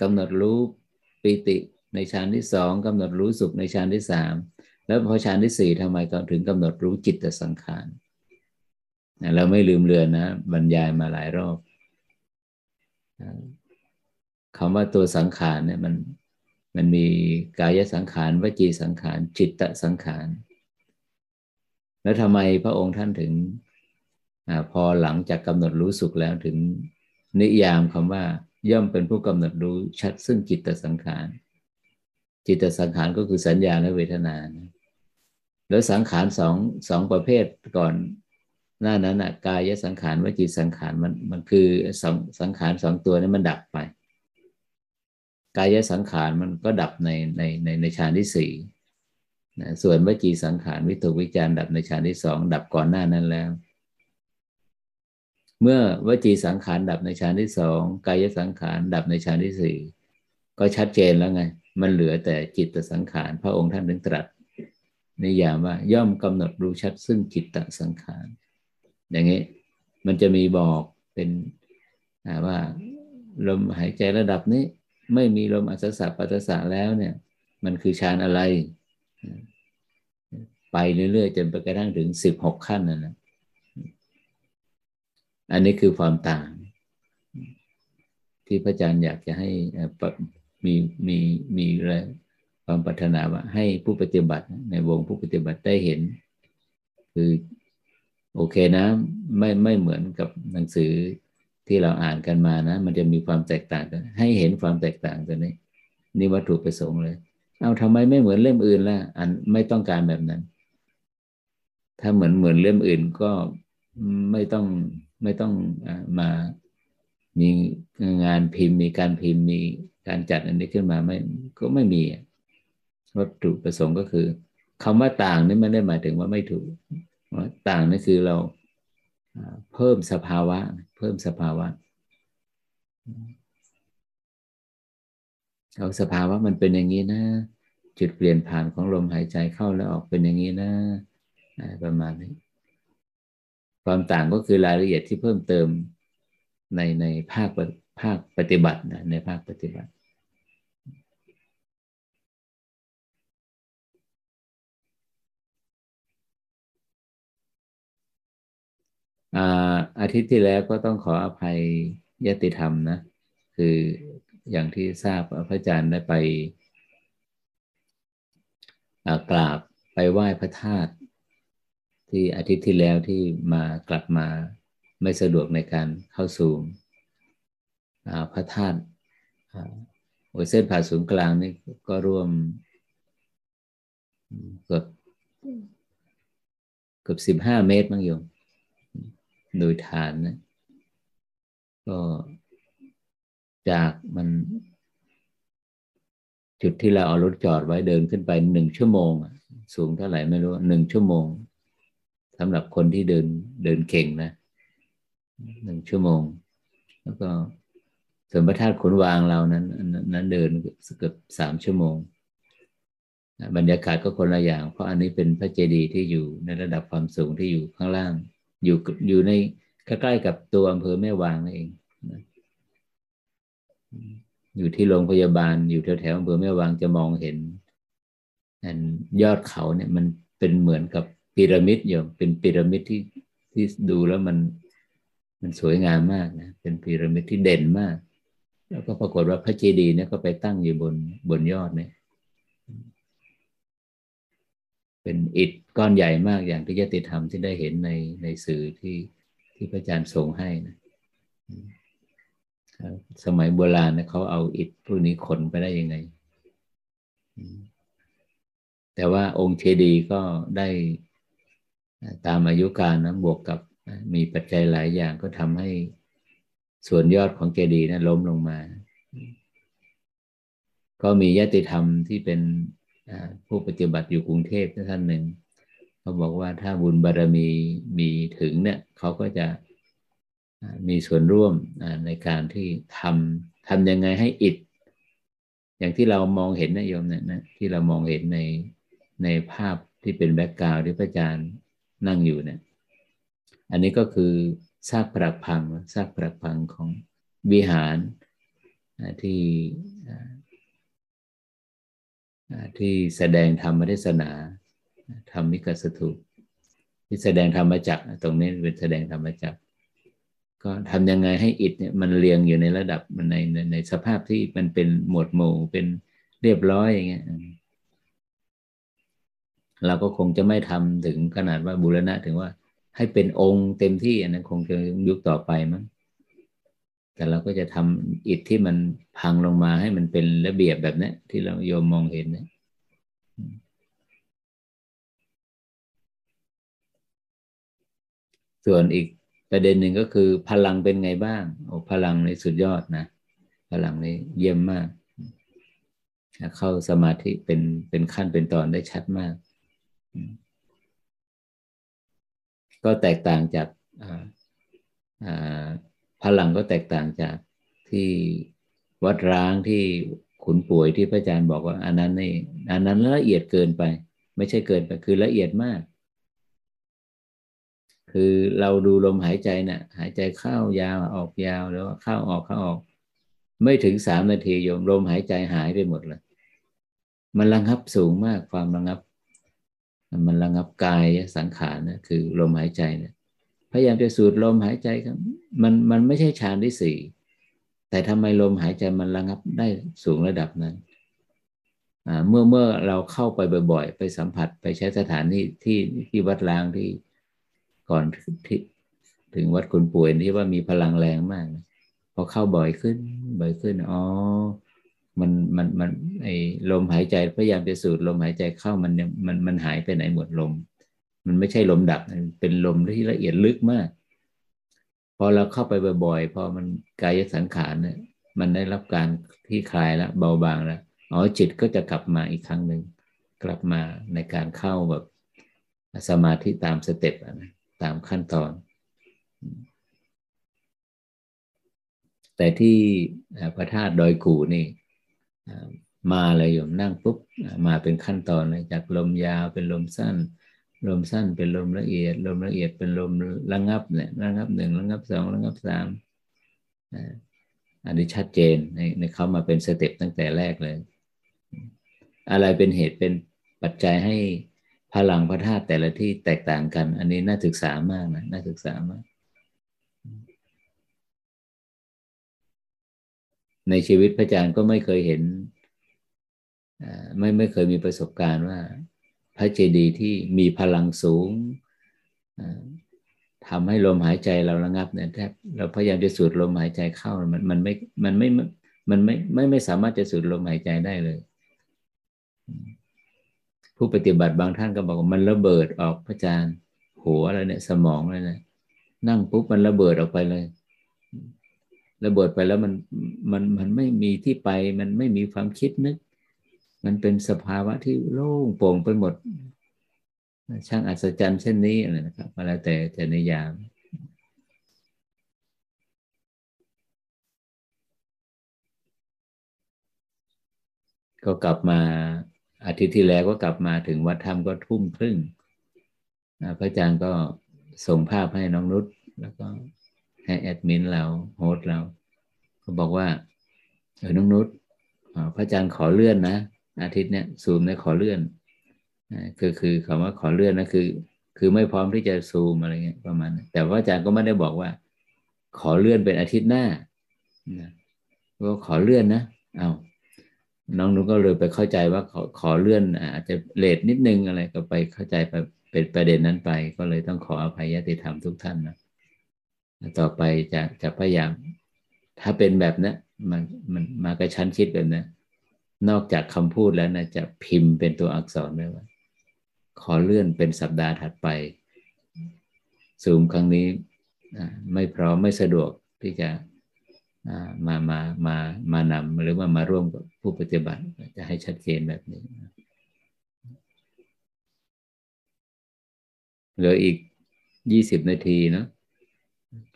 กำหนดรู้ปีติในฌานที่สองกำหนดรู้สุขในฌานที่สามแล้วพอฌานที่สี่ทำไมถึงกำหนดรู้จิตตสังขารเราไม่ลืมเรือนนะ บรรยายมาหลายรอบคำว่าตัวสังขารเนี่ยมัน มันมีกายสังขารวจีสังขารจิตตสังขาร แล้วทำไมพระองค์ท่านถึงอพอหลังจากกำหนดรู้สุขแล้วถึงนิยามคำว่า ย่อมเป็นผู้กำหนดรู้ชัดซึ่งจิตตสังขาร จิตตสังขารก็คือสัญญาและเวทนานะแล้วสังขารสองสองประเภทก่อน หน้านั้นอะกายสังขารวจีสังขารมันมันคือสองสังขารสองตัวนี้มันดับไป กายสังขารมันก็ดับในในในในฌานที่สี่นะส่วนวจีสังขารวิตกวิจารดับในฌานที่สองดับก่อนหน้านั้นแล้ว เมื่อวจีสังขารดับในฌานที่สองกายสังขารดับในฌานที่สี่ก็ชัดเจนแล้วไง มันเหลือแต่จิตสังขารพระองค์ท่านถึงตรัสนิยามว่าย่อมกำหนดรู้ชัดซึ่งจิตตสังขาร อย่างนี้มันจะมีบอกเป็นว่าลมหายใจระดับนี้ ไม่มีลมอัศสะปัสสะแล้วเนี่ย มันคือฌานอะไร ไปเรื่อยๆจนไปกระทั่งถึงสิบหกขั้นนั่นนะอันนี้คือความต่าง ที่พระอาจารย์อยากจะให้มีมีมีอะไรความปรารถนาว่าให้ผู้ปฏิบัติในวงผู้ปฏิบัติได้เห็น คือโอเคนะ ไม่ไม่เหมือนกับหนังสือ ที่เราอ่านกันมานะ มันจะมีความแตกต่างกัน ให้เห็นความแตกต่างตัวนี้ นี่วัตถุประสงค์เลย เอาทำไมไม่เหมือนเล่มอื่นล่ะ อันไม่ต้องการแบบนั้น ถ้าเหมือนเหมือนเล่มอื่นก็ไม่ต้องไม่ต้องมามีงานพิมพ์มีการพิมพ์มีการจัดอันนี้ขึ้นมาไม่ก็ไม่มีวัตถุประสงค์ก็คือคำว่าต่างนี่ไม่ได้หมายถึงว่าไม่ถูกต่างนี่คือเรา เพิ่มสภาวะ เพิ่มสภาวะเอาสภาวะมันเป็นอย่างนี้นะ จุดเปลี่ยนผ่านของลมหายใจเข้าและออกเป็นอย่างนี้นะประมาณนี้ ความต่างก็คือรายละเอียดที่เพิ่มเติมในในภาคภาคปฏิบัตินะในภาคปฏิบัติ อาทิตย์ที่แล้วก็ต้องขออภัยยติธรรมนะ คืออย่างที่ทราบพระอาจารย์ได้ไปกราบไปไหว้พระธาตุที่อาทิตย์ที่แล้วที่มากลับมาไม่สะดวกในการเข้าสู่พระธาตุโอเส้นผ่าศูนย์กลางนี่ก็ร่วมเกือบเกือบสิบห้าเมตรมั้งโยม โดยฐานนะก็จากมัน จุดที่เราเอารถจอดไว้เดินขึ้นไปหนึ่งชั่วโมง สูงเท่าไหร่ไม่รู้หนึ่งชั่วโมงสำหรับคนที่เดินเดินเก่งนะหนึ่งชั่วโมง แล้วก็ส่วนพระธาตุขนวางเรานั้นนั้นเดินเกือบสามชั่วโมง บรรยากาศก็คนละอย่าง เพราะอันนี้เป็นพระเจดีย์ที่อยู่ในระดับความสูงที่อยู่ข้างล่าง อยู่อยู่ในใกล้ๆกับตัวอำเภอแม่วางนั่นเองอยู่ที่โรงพยาบาลอยู่แถวๆอำเภอแม่วางจะมองเห็นยอดเขาเนี่ยมันเป็นเหมือนกับพีระมิดอยู่เป็นพีระมิดที่ที่ดูแล้วมันมันสวยงามมากนะเป็นพีระมิดที่เด่นมาก แล้วก็ปรากฏว่าพระเจดีย์เนี่ยก็ไปตั้งอยู่บนบนยอดเนี่ย เป็นอิฐก้อนใหญ่มากอย่างที่ยติธรรมที่ได้เห็นในในสื่อที่ที่พระอาจารย์ส่งให้นะสมัยโบราณนะเขาเอาอิฐพวกนี้ขนไปได้ยังไง แต่ว่าองค์เจดีย์ก็ได้ตามอายุการนะบวกกับมีปัจจัยหลายอย่างก็ทำให้ส่วนยอดของเจดีย์นะล้มลงมา ก็มีญาติธรรมที่เป็น ผู้ปฏิบัติอยู่กรุงเทพท่านหนึ่งเขาบอกว่าถ้าบุญบารรมีมีถึงเนี่ยเขาก็จะมีส่วนร่วมในการที่ทำทำยังไงให้อิดอย่างที่เรามองเห็นนะโยมเนี่ยนะที่เรามองเห็นในในภาพที่เป็นแบ็กกราวด์ที่พระอาจารย์นั่งอยู่เนี่ยอันนี้ก็คือซากปรักพังซากปรักพังของวิหารที่ ที่แสดงธรรมเทศนาธรรมิกสถูปที่แสดงธรรมจักตรงนี้เป็นแสดงธรรมจักก็ทำยังไงให้อิฐเนี่ยมันเรียงอยู่ในระดับมันในในในสภาพที่มันเป็นหมวดหมู่เป็นเรียบร้อยอย่างเงี้ยเราก็คงจะไม่ทำถึงขนาดว่าบูรณะถึงว่าให้เป็นองค์เต็มที่อันนั้นคงจะยุคต่อไปมั้ง แต่เราก็จะทำอิฐที่มันพังลงมาให้มันเป็นระเบียบแบบนี้ที่เราโยมมองเห็นนี่ยส่วนอีกประเด็นหนึ่งก็คือพลังเป็นไงบ้าง โอ้พลังในสุดยอดนะ พลังนี้เยี่ยมมาก เข้าสมาธิเป็นเป็นขั้นเป็นตอนได้ชัดมาก ก็แตกต่างจาก พลังก็แตกต่างจากที่วัดร้างที่ขุนป่วยที่พระอาจารย์บอกว่าอันนั้นนี่อันนั้นละเอียดเกินไป ไม่ใช่เกินไปคือละเอียดมาก คือเราดูลมหายใจนะ่ยหายใจเข้ายาวออกยาวแล้วเข้าออกเข้าออก ไม่ถึงสามนาทีโยมลมหายใจหายไปหมดเลยมันระงับสูงมากความระงับ มันระงับกายสังขารนะคือลมหายใจเนะ ยายามจะสูดลมหายใจครับ มันมันไม่ใช่ฌานที่สี่แต่ทำไมลมหายใจมันระงับได้สูงระดับนั้นเมื่อเมื่อเราเข้าไปบ่อยๆ ไปสัมผัสไปใช้สถานที่ที่ที่วัดล้างที่ก่อนที่ถึงวัดคุณป่วยที่ว่ามีพลังแรงมากพอเข้าบ่อยขึ้น บ่อยขึ้นอ๋อมันมันมันไอลมหายใจพยายามจะสูดลมหายใจเข้ามันมันมันหายไปไหนหมดลม มันไม่ใช่ลมดับเป็นลมที่ละเอียดลึกมาก พอเราเข้าไปบ่อยๆพอมันกายสังขารเนี่ยมันได้รับการที่คลายแล้วเบาบางแล้วอ๋อจิตก็จะกลับมาอีกครั้งหนึ่งกลับมาในการเข้าแบบสมาธิตามสเต็ปนะตามขั้นตอน แต่ที่พระธาตุดอยกูนี่มาเลยโยมนั่งปุ๊บมาเป็นขั้นตอนเลยจากลมยาวเป็นลมสั้น ลมสั้นเป็นลมละเอียด ลมละเอียดเป็นลมระงับเนี่ยระงับหนึ่งระงับสองระงับสามอันนี้ชัดเจนในในเขามาเป็นสเต็ปตั้งแต่แรกเลย อะไรเป็นเหตุเป็นปัจจัยให้พลังพระธาตุแต่ละที่แตกต่างกัน อันนี้น่าศึกษามากนะน่าศึกษามาก ในชีวิตพระอาจารย์ก็ไม่เคยเห็นไม่ไม่เคยมีประสบการณ์ว่า พระเจดีย์ที่มีพลังสูงทำให้ลมหายใจเราระงับเนี่ยแทบเราพยายามจะสูดลมหายใจเข้ามันมันไม่มันไม่มันไม่ไม่ไม่สามารถจะสูดลมหายใจได้เลย ผู้ปฏิบัติบางท่านก็บอกว่ามันระเบิดออกพระอาจารย์หัวอะไรเนี่ยสมองอะไรเนี่ยนั่งปุ๊บมันระเบิดออกไปเลย ระเบิดไปแล้วมันมันมันไม่มีที่ไปมันไม่มีความคิดนึก มันเป็นสภาวะที่โล่งโปร่งไปหมด ช่างอัศจรรย์เช่นนี้อะไรนะครับอะไรแต่แต่ในยามก็กลับมาอาทิตย์ที่แล้วก็กลับมาถึงวัดธรรมก็ทุ่มครึ่งพระอาจารย์ก็ส่งภาพให้น้องนุชแล้วก็ให้แอดมินเราโฮสเรา ก็บอกว่า เออน้องนุชพระอาจารย์ขอเลื่อนนะ อาทิตย์เนี้ยซูมเนี่ยขอเลื่อนก็คือคำว่าขอเลื่อนนะคือ คือไม่พร้อมที่จะซูมอะไรเงี้ยประมาณแต่ว่าอาจารย์ก็ไม่ได้บอกว่า ขอเลื่อนเป็นอาทิตย์หน้านะก็ขอเลื่อนนะเอาน้องนุ้ก็เลยไปเข้าใจว่าขอขอเลื่อน อาจจะเลทนิดนึงอะไรก็ไปเข้าใจไปเป็นประเด็นนั้นไป ก็เลยต้องขออภัยญาติธรรมทุกท่านนะต่อไปจะจะพยายามถ้าเป็นแบบนี้มันมันมากระชั้นคิดแบบนี้ นอกจากคำพูดแล้วนะจะพิมพ์เป็นตัวอักษรด้วยว่า ขอเลื่อนเป็นสัปดาห์ถัดไปซูมครั้งนี้ไม่พร้อมไม่สะดวกที่จะมามามามานำหรือว่ามาร่วมกับผู้ปฏิบัติจะให้ชัดเจนแบบนี้เหลืออีกยี่สิบนาทีเนาะ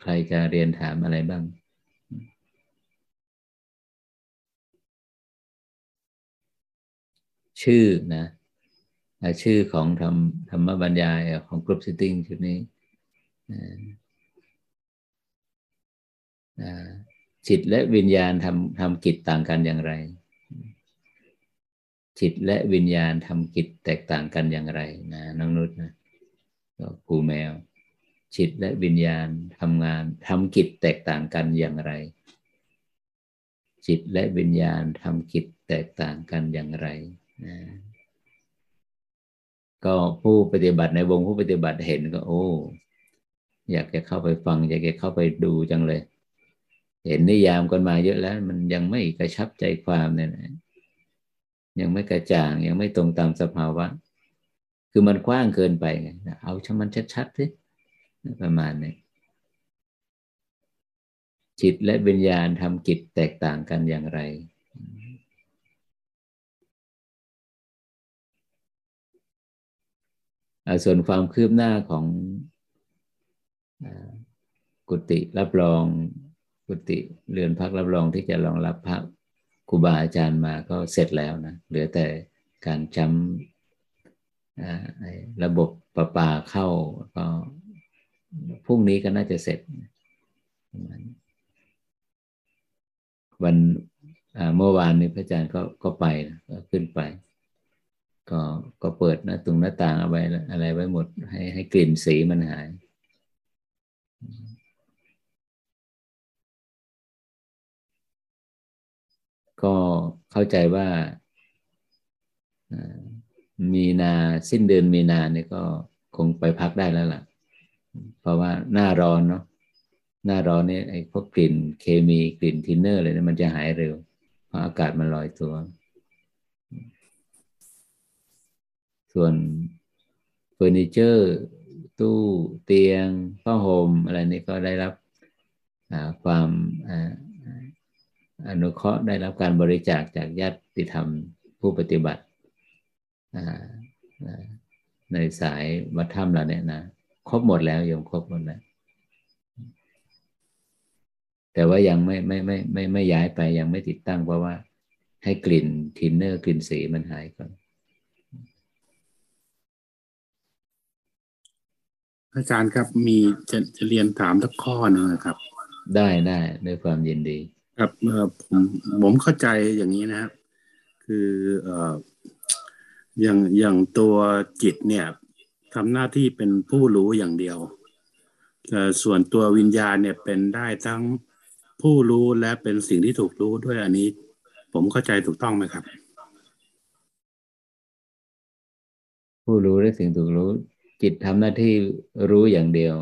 ใครจะเรียนถามอะไรบ้าง ชื่อนะชื่อของธรรมธรรมบรรยายของ group sitting ชุดนี้จิตและวิญญาณทำทำกิจต่างกันอย่างไร จิตและวิญญาณทำกิจแตกต่างกันอย่างไรนะน้องนุชนะก็ครูแมว จิตและวิญญาณทำงานทำกิจแตกต่างกันอย่างไร จิตและวิญญาณทำกิจแตกต่างกันอย่างไร ก็ผู้ปฏิบัติในวงผู้ปฏิบัติเห็นก็ โอ้ อยากจะเข้าไปฟัง อยากจะเข้าไปดูจังเลย เห็นนิยามกันมาเยอะแล้ว มันยังไม่กระชับใจความเนี่ยนะยังไม่กระจ่าง ยังไม่ตรงตามสภาวะ คือมันกว้างเกินไปไงเอาชมันชัดๆสิประมาณนี้จิตและวิญญาณทำกิจแตกต่างกันอย่างไร ส่วนความคืบหน้าของกุฏิรับรองกุฏิเรือนพักรับรองที่จะรองรับพระครูบาอาจารย์มาก็เสร็จแล้วนะเหลือแต่การจำระบบประปาเข้าก็พรุ่งนี้ก็น่าจะเสร็จ วันเมื่อวานนี้พระอาจารย์ก็ก็ไปก็ขึ้นไป ก็ก็เปิดหน้าตุงหน้าต่างเอาไว้อะไรไว้หมด ให้ให้กลิ่นสีมันหาย ก็เข้าใจว่ามีนาสิ้นเดือนมีนาเนี่ยก็คงไปพักได้แล้วล่ะ เพราะว่าหน้าร้อนเนาะหน้าร้อนเนี่ยไอ้พวกกลิ่นเคมีกลิ่นทินเนอร์อะไรนี่มันจะหายเร็ว เพราะอากาศมันลอยตัว ส่วนเฟอร์นิเจอร์ ตู้เตียงผ้าห่มอะไรนี่ก็ได้รับความอนุเคราะห์ได้รับการบริจาคจากญาติธรรมผู้ปฏิบัติในสายวัดถ้ำเราเนี่ยนะครบหมดแล้วยมครบหมดแล้ว แต่ว่ายังไม่ไม่ไม่ไม่ไม่ย้ายไปยังไม่ติดตั้งเพราะว่าให้กลิ่นทินเนอร์กลิ่นสีมันหายก่อน อาจารย์ครับมีจะจะเรียนถามทักข้อนึงนะครับ ได้ได้ด้วยความยินดี ครับผมผมเข้าใจอย่างนี้นะครับ คือเอ่ออย่างอย่างตัวจิตเนี่ยทำหน้าที่เป็นผู้รู้อย่างเดียวส่วนตัววิญญาณเนี่ยเป็นได้ทั้งผู้รู้และเป็นสิ่งที่ถูกรู้ด้วยอันนี้ ผมเข้าใจถูกต้องไหมครับ ผู้รู้และสิ่งถูกรู้ จิตทำหน้าที่รู้อย่างเดียว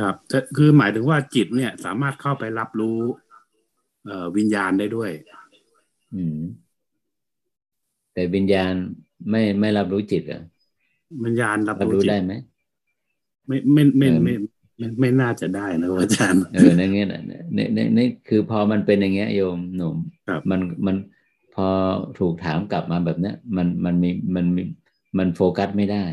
ครับคือหมายถึงว่าจิตเนี่ย สามารถเข้าไปรับรู้วิญญาณได้ด้วย อืม แต่วิญญาณไม่ไม่รับรู้จิตอะวิญญาณรับรู้ได้ไหมไม่ไม่ไม่ไม่ไม่ไม่น่าจะได้นะอาจารย์เออในเงี้ยในในในคือพอมันเป็นอย่างเงี้ยโยมหนุ่มมันมันพอถูกถามกลับมาแบบเนี้ยมันมันมีมันมีมันโฟกัสไม่ได้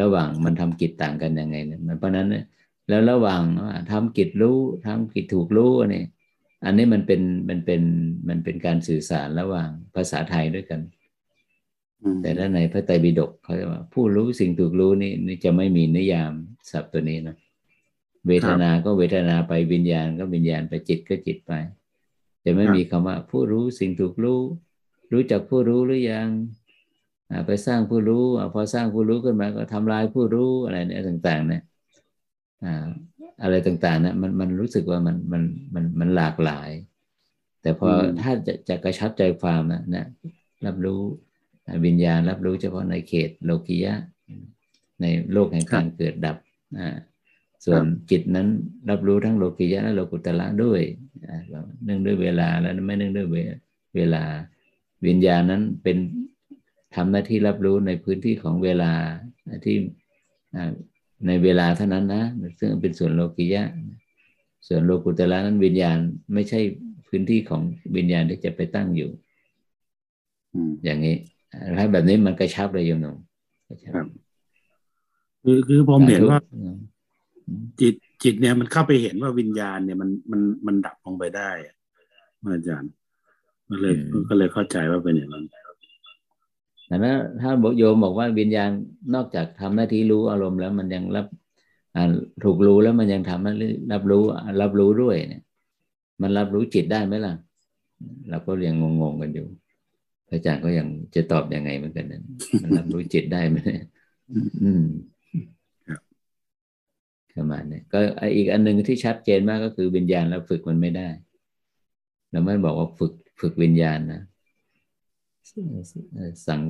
ระหว่างมันทำกิจต่างกันยังไงเนี่ยเพราะนั้นเนี่ยแล้วระหว่างทำกิจรู้ทำกิจถูกรู้เนี่ยอันนี้มันเป็นมันเป็นมันเป็นการสื่อสารระหว่างภาษาไทยด้วยกัน แต่ถ้าในพระไตรปิฎกเขาจะว่าผู้รู้สิ่งถูกรู้นี่นี่จะไม่มีนิยามศัพท์ตัวนี้นะเวทนาก็เวทนาไปวิญญาณก็วิญญาณไปจิตก็จิตไป จะไม่มีคำว่า ผู้รู้สิ่งถูกรู้ รู้จักผู้รู้หรือยัง ไปสร้างผู้รู้พอสร้างผู้รู้ขึ้นมาก็ทำลายผู้รู้อะไรเนี่ยต่างๆ เนี่ยอะไรต่างๆนะมันมันรู้สึกว่ามันมันมันมันหลากหลาย แต่พอถ้าจะจะกระชับใจความนะนะรับรู้วิญญาณรับรู้เฉพาะในเขตโลกิยะ ในโลกแห่งการเกิดดับส่วนจิตนั้นรับรู้ทั้งโลกิยะและโลกุตละด้วยเนื่องด้วยเวลาแล้วไม่เนื่องด้วยเวลา วิญญาณนั้นเป็น ทำหน้าที่รับรู้ในพื้นที่ของเวลาที่ในเวลาเท่านั้นนะซึ่งเป็นส่วนโลกิยะ ส่วนโลกุตละนั้นวิญญาณไม่ใช่พื้นที่ของวิญญาณที่จะไปตั้งอยู่อย่างนี้ถ้าแบบนี้มันกระชับเลยโยมหนุ่มคือคือผมเห็นว่า จิตจิตเนี่ยมันเข้าไปเห็นว่าวิญญาณเนี่ยมันมันมันดับลงไปได้อาจารย์ก็เลยก็เลยเข้าใจว่าเป็นอย่างนั้น แต่ถ้าถ้าโยมบอกว่าวิญญาณนอกจากทำหน้าที่รู้อารมณ์แล้วมันยังรับถูกรู้แล้วมันยังทำให้รับรู้รับรู้ด้วยเนี่ย มันรับรู้จิตได้ไหมล่ะ เราก็ยังงงๆกันอยู่พระอาจารย์ก็ยังจะตอบยังไงเหมือนกันนั้นมันรับรู้จิตได้ไหมอืมประมาณนี้ก็อีกอันหนึ่งที่ชัดเจนมากก็คือวิญญาณแล้วฝึกมันไม่ได้ เราไม่บอกว่าฝึกฝึกวิญญาณนะ สั่ง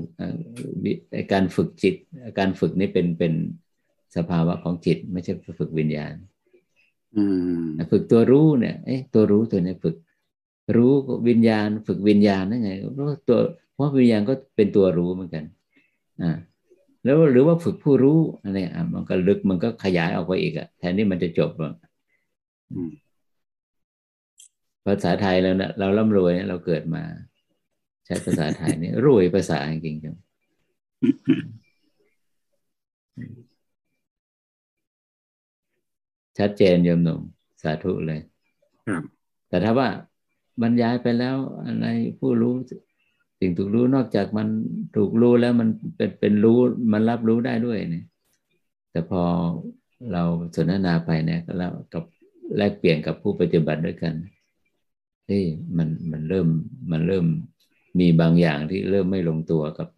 การฝึกจิต การฝึกนี่เป็นเป็นสภาวะของจิต ไม่ใช่ฝึกวิญญาณฝึกตัวรู้เนี่ยเอ๊ะตัวรู้ตัวนี้ฝึก รู้วิญญาณ ฝึกวิญญาณนั่นไงเพราะตัวเพราะวิญญาณก็เป็นตัวรู้เหมือนกัน อ่า แล้วหรือว่าฝึกผู้รู้อะไรอะมันก็ลึกมันก็ขยายออกไปอีกอะแทนที่มันจะจบอะภาษาไทยแล้วนะเราร่ำรวยเราเกิดมา ใช้ภาษาไทยนี่รวยภาษาจริงจังชัดเจนโยมหนุ่มสาธุเลยแต่ถ้าว่าบรรยายไปแล้วอะไรผู้รู้สิ่งถูกรู้นอกจากมันถูกรู้แล้วมันเป็นเป็นรู้มันรับรู้ได้ด้วยเนี่ย แต่พอเราสนทนาไปเนี่ยแล้วกับแลกเปลี่ยนกับผู้ปฏิบัติด้วยกันเฮ้ยมันมันเริ่มมันเริ่ม มีบางอย่างที่เริ่มไม่ลงตัวกับ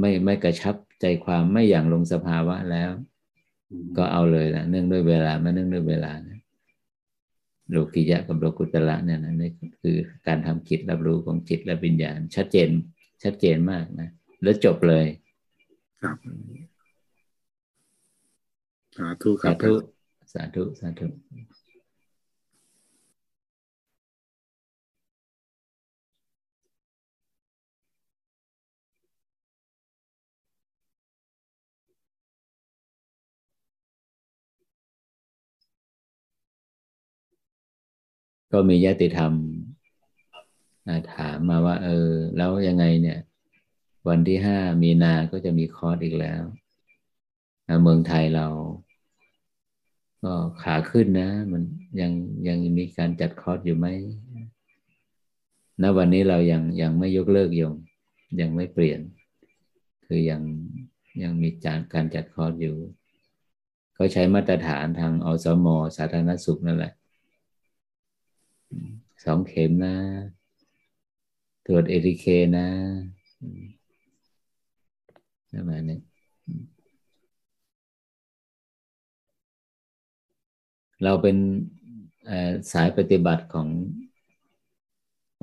ไม่ไม่กระชับใจความไม่อย่างลงสภาวะแล้ว ก็เอาเลยนะเนื่องด้วยเวลาไม่เนื่องด้วยเวลานะโลกิยะกับโลกุตละเนี่ยนะนี่คือการทำจิตรับรู้ของจิตและวิญญาณ ชัดเจน ชัดเจนมากนะ แล้วจบเลยครับสาธุครับสาธุสาธุสาธุ ก็มีญาติธรรมถามมาว่า เออ แล้วยังไงเนี่ย วันที่ห้ามีนาก็จะมีคอร์สอีกแล้วเมืองไทยเรา ก็ขาขึ้นนะ มันยังยังมีการจัดคอร์สอยู่ไหมณวันนี้เรายังยังไม่ยกเลิกยังยังไม่เปลี่ยน คือยังยังมีการจัดคอร์สอยู่เขาใช้มาตรฐานทางอสม สาธารณสุขนั่นแหละ สองเข็มนะ ตรวจเอริเคนะประมาณนี้เราเป็นสายปฏิบัติของ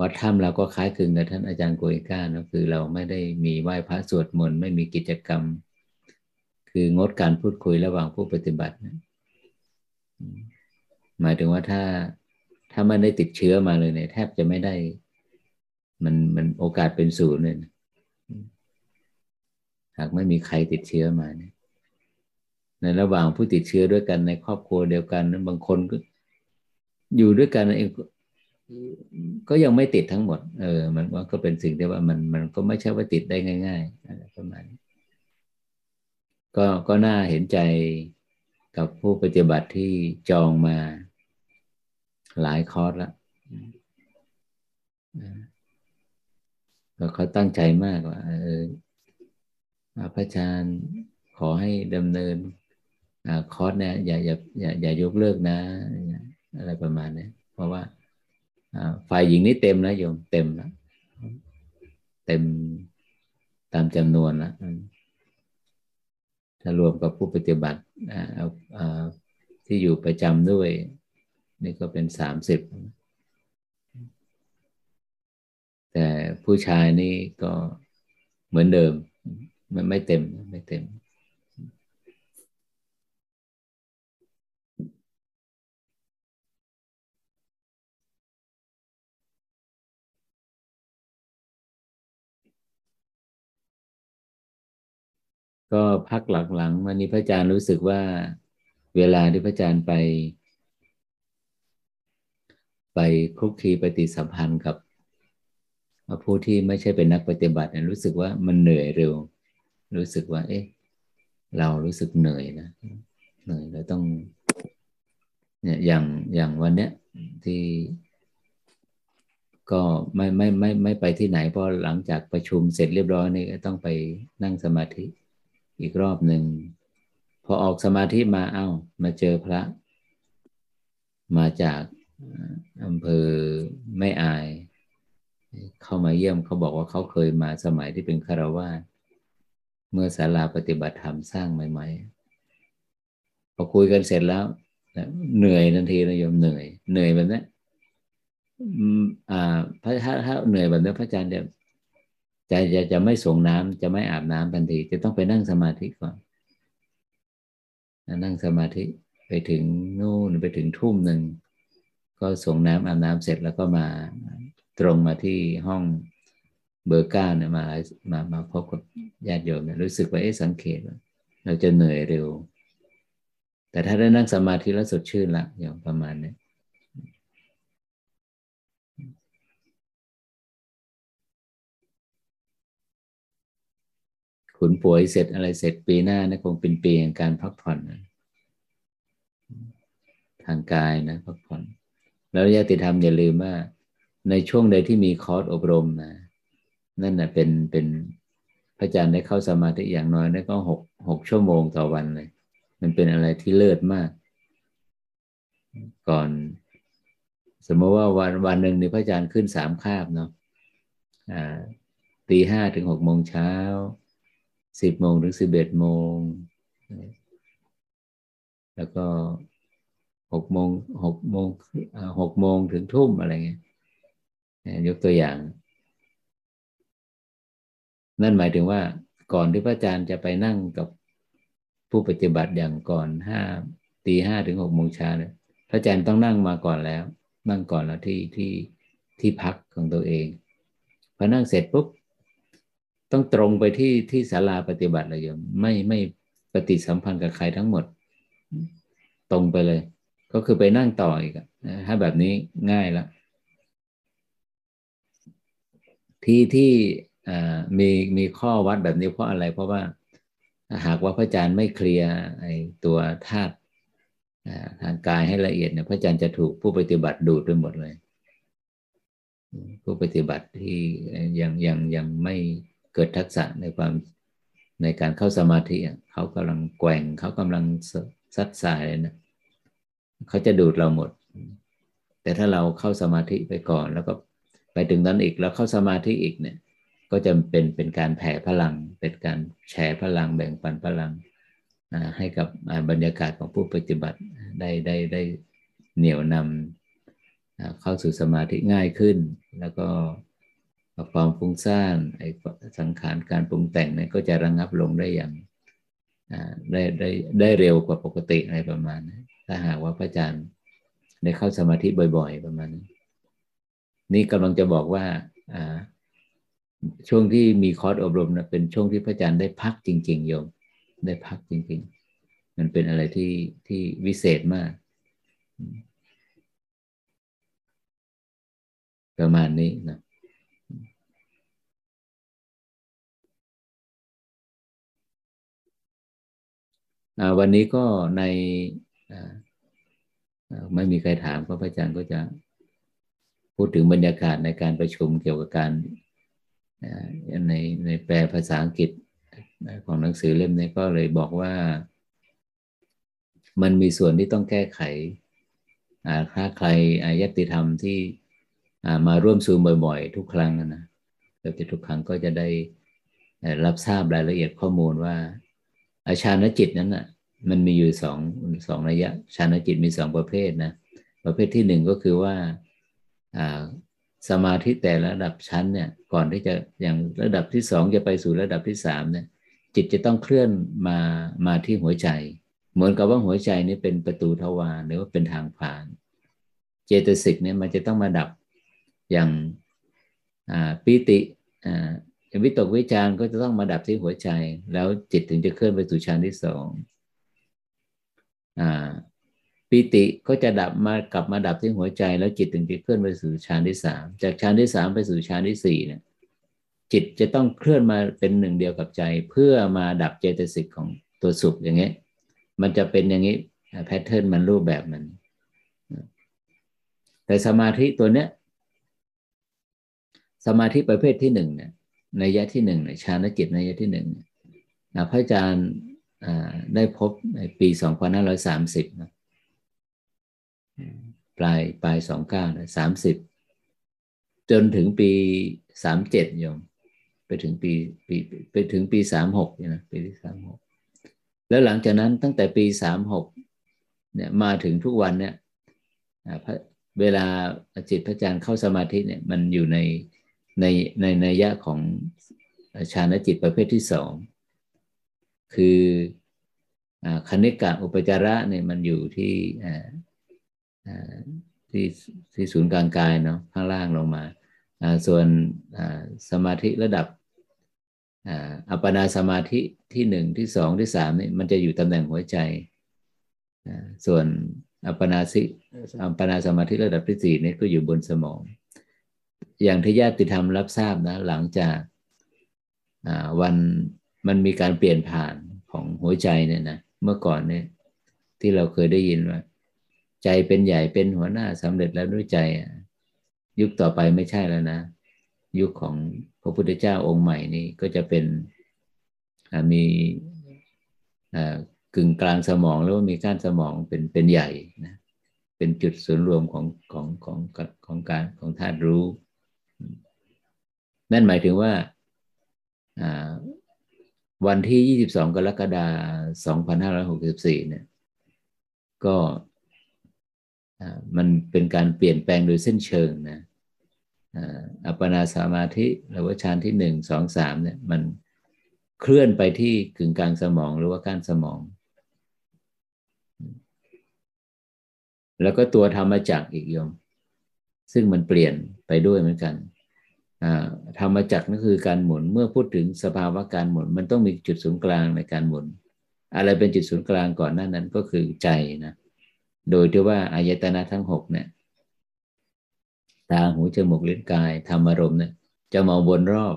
วัดถ้ำเราก็คล้ายคลึงกับท่านอาจารย์โกยก้านะคือเราไม่ได้มีไหว้พระสวดมนต์ไม่มีกิจกรรม คืองดการพูดคุยระหว่างผู้ปฏิบัตินะหมายถึงว่าถ้า ถ้ามันได้ติดเชื้อมาเลยเนี่ยแทบจะไม่ได้ มันมันโอกาสเป็นศูนย์เลยหากไม่มีใครติดเชื้อมาเนี่ยในระหว่างผู้ติดเชื้อด้วยกันในครอบครัวเดียวกันนั้นบางคนก็อยู่ด้วยกันเองก็ยังไม่ติดทั้งหมด เออ มันว่าก็เป็นสิ่งที่ว่ามันมันก็ไม่ใช่ว่าติดได้ง่ายๆอะไรประมาณนี้ก็ก็น่าเห็นใจกับผู้ปฏิบัติที่จองมา หลายคอร์สแล้วเขาตั้งใจมากว่าเออพระอาจารย์ขอให้ดำเนินคอร์สเนี่ยอย่าอย่าอย่าอย่ายกเลิกนะ อะไรประมาณนี้เพราะว่าฝ่ายหญิงนี่เต็มแล้วโยมเต็มแล้วเต็มตามจำนวนแล้วถ้ารวมกับผู้ปฏิบัติที่อยู่ประจำด้วย นี่ก็เป็นสามสิบแต่ผู้ชายนี่ก็เหมือนเดิม มันไม่เต็มไม่เต็ม ก็พักหลังๆวันนี้พระอาจารย์รู้สึกว่าเวลาที่พระอาจารย์ไป ไปคลุกคลีปฏิสัมพันธ์กับผู้ที่ไม่ใช่เป็นนักปฏิบัติเนี่ยรู้สึกว่ามันเหนื่อยเร็ว รู้สึกว่า เอ๊ะ เรารู้สึกเหนื่อยนะเหนื่อยเราต้อง เนี่ยอย่างอย่างวันเนี้ยที่ก็ไม่ไม่ไม่ไม่ไปที่ไหนเพราะหลังจากประชุมเสร็จเรียบร้อยนี่ก็ต้องไปนั่งสมาธิอีกรอบหนึ่งพอออกสมาธิมาเอา้า มาเจอพระ มาจาก อำเภอไม่อาย เข้ามาเยี่ยมเขาบอกว่าเขาเคยมาสมัยที่เป็นคารวาสเมื่อศาลาปฏิบัติธรรมสร้างใหม่ ๆ พอคุยกันเสร็จแล้วเหนื่อยทันทีนะโยมเหนื่อย เหนื่อยแบบนี้อ่าพระถ้าถ้าเหนื่อยแบบนี้พระอาจารย์จะจะจะจะไม่ส่งน้ำจะไม่อาบน้ำทันที จะต้องไปนั่งสมาธิก่อนนั่งสมาธิไปถึงนู่นไปถึงทุ่มหนึ่ง ก็ส่งน้ำอาบน้ำเสร็จแล้วก็มาตรงมาที่ห้องเบอร์เก้าเนี่ยมามามาพบกับญาติโยมเนี่ยรู้สึกว่าเอ๊ะสังเกตว่าเราจะเหนื่อยเร็ว แต่ถ้าได้นั่งสมาธิแล้วสดชื่นละอย่างประมาณนี้ขุนป่วยเสร็จอะไรเสร็จปีหน้านะคงเป็นปีแห่งการพักผ่อนนะทางกายนะพักผ่อน แล้วญาติธรรมอย่าลืมว่า ในช่วงใดที่มีคอร์สอบรมนะ นั่นนะเป็นเป็นพระอาจารย์ได้เข้าสมาธิอย่างน้อยได้ก็หกหกชั่วโมงต่อวันเลย มันเป็นอะไรที่เลิศมาก ก่อน สมมติว่าวันวันหนึ่งในพระอาจารย์ขึ้นสามคาบเนาะอ่าตีห้าถึงหกโมงเช้าสิบโมงถึงสิบเอ็ดโมง แล้วก็ หกโมงหกโมงหกโมงถึงทุ่มอะไรเงี้ยยกตัวอย่าง นั่นหมายถึงว่าก่อนที่พระอาจารย์จะไปนั่งกับผู้ปฏิบัติอย่างก่อนห้าตีห้าถึงหกโมงเช้าเนี่ยพระอาจารย์ต้องนั่งมาก่อนแล้ว นั่งก่อนแล้วที่ที่ที่พักของตัวเองพอนั่งเสร็จปุ๊บต้องตรงไปที่ที่ศาลาปฏิบัติเลยโยมไม่ไม่ปฏิสัมพันธ์กับใครทั้งหมด ตรงไปเลย ก็คือไปนั่งต่ออีกถ้าแบบนี้ง่ายแล้วที่ที่มีมีข้อวัดแบบนี้เพราะอะไร เพราะว่าหากว่าพระอาจารย์ไม่เคลียร์ไอ้ตัวธาตุทางกายให้ละเอียดเนี่ยพระอาจารย์จะถูกผู้ปฏิบัติดูดไปหมดเลย ผู้ปฏิบัติที่ยังยังยังไม่เกิดทักษะในความในการเข้าสมาธิเขากำลังแกว่งเขากำลังซัดสายเลยนะ เขาจะดูดเราหมด แต่ถ้าเราเข้าสมาธิไปก่อน แล้วก็ไปถึงนั้นอีกแล้วเข้าสมาธิอีกเนี่ย ก็จะเป็นเป็นการแผ่พลัง เป็นการแชร์พลังแบ่งปันพลังให้กับบรรยากาศของผู้ปฏิบัติได้ได้ได้เหนี่ยวนำเข้าสู่สมาธิง่ายขึ้น แล้วก็ความฟุ้งซ่านไอ้สังขารการปรุงแต่งเนี่ยก็จะระงงับลงได้อย่างได้ได้ได้เร็วกว่าปกติอะไรประมาณนี้ ถ้าหากว่าพระอาจารย์ได้เข้าสมาธิบ่อยๆ ประมาณนี้นี่กำลังจะบอกว่าช่วงที่มีคอร์สอบรมนะเป็นช่วงที่พระอาจารย์ได้พักจริงๆโยม ได้พักจริง ๆ มันเป็นอะไรที่ที่วิเศษมาก ประมาณนี้นะวันนี้ก็ใน ไม่มีใครถามก็พระอาจารย์ก็จะพูดถึงบรรยากาศในการประชุมเกี่ยวกับการในในแปลภาษาอังกฤษของหนังสือเล่มนี้ก็เลยบอกว่า มันมีส่วนที่ต้องแก้ไขถ้าใครอายติธรรมที่มาร่วมซูมบ่อยๆ ทุกครั้งนะเกือบจะทุกครั้งก็จะได้รับทราบรายละเอียดข้อมูลว่าอาชานจิตนั้นอะ มันมีอยู่สองสองระยะชานจิตมีสองประเภทนะ ประเภทที่หนึ่งก็คือว่าสมาธิแต่ระดับชั้นเนี่ย ก่อนที่จะอย่างระดับที่สองจะไปสู่ระดับที่สามเนี่ย จิตจะต้องเคลื่อนมามาที่หัวใจ เหมือนกับว่าหัวใจนี้เป็นประตูทวารหรือว่าเป็นทางผ่าน เจตสิกเนี่ยมันจะต้องมาดับอย่างปิติวิตกวิจารก็จะต้องมาดับที่หัวใจ แล้วจิตถึงจะเคลื่อนไปสู่ฌานที่สอง ปิติก็จะดับมากลับมาดับที่หัวใจ แล้วจิตถึงจะเคลื่อนไปสู่ฌานที่สามจากฌานที่สามไปสู่ฌานที่สี่เนี่ยจิตจะต้องเคลื่อนมาเป็นหนึ่งเดียวกับใจ เพื่อมาดับเจตสิกของตัวสุขอย่างเงี้ยมันจะเป็นอย่างนี้แพทเทิร์นมันรูปแบบมัน แต่สมาธิตัวเนี้ย สมาธิประเภทที่หนึ่งเนี่ยในยะที่หนึ่งฌานจิตในยะที่หนึ่งพระอาจารย์ ได้พบในปีสองพันห้าร้อยสามสิบปลายปลายสองเก้าสามสิบจนถึงปีสามเจ็ดโยม ไปถึงปีปีไปถึงปีสามหกนะปีที่สามหกแล้วหลังจากนั้นตั้งแต่ปีสามหกเนี่ยมาถึงทุกวันเนี่ยเวลาจิตพระอาจารย์เข้าสมาธิเนี่ยมันอยู่ในในในนัยยะของฌานจิตประเภทที่สอง คือคณิกะอุปจาระเนี่ยมันอยู่ที่ที่ที่ศูนย์กลางกายเนาะข้างล่างลงมา ส่วนสมาธิระดับอัปปนาสมาธิที่หนึ่งที่สองที่สามนี่มันจะอยู่ตำแหน่งหัวใจ ส่วนอัปปนาสิอัปปนาสมาธิระดับที่สี่นี่ก็อยู่บนสมอง อย่างที่ญาติธรรมรับทราบนะ หลังจากวัน มันมีการเปลี่ยนผ่านของหัวใจเนี่ยนะเมื่อก่อนเนี่ย ที่เราเคยได้ยินว่า ใจเป็นใหญ่เป็นหัวหน้าสำเร็จแล้วด้วยใจยุคต่อไปไม่ใช่แล้วนะ ยุคของพระพุทธเจ้าองค์ใหม่นี้ก็จะเป็นมีกึ่งกลางสมองแล้วมีก้านสมองเป็นเป็นใหญ่นะเป็นจุดศูนย์รวมของของของของการของธาตุรู้ นั่นหมายถึงว่า วันที่ 22 กรกฎาคม 2564 เนี่ย ก็มันเป็นการเปลี่ยนแปลงโดยเส้นเชิงนะอัปปนาสมาธิหรือว่าฌานที่หนึ่งสองสามเนี่ย มันเคลื่อนไปที่กึ่งกลางสมองหรือว่าก้านสมอง แล้วก็ตัวธรรมจักอีกโยม ซึ่งมันเปลี่ยนไปด้วยเหมือนกัน ธรรมจักรนั่นคือการหมุนเมื่อพูดถึงสภาวะการหมุน มันต้องมีจุดศูนย์กลางในการหมุน อะไรเป็นจุดศูนย์กลางก่อนหน้านั้นก็คือใจนะโดยที่ว่าอายตนะทั้งหกเนี่ยตาหูจมูกลิ้นกายธรรมารมณ์เนี่ยจะมาวนรอบ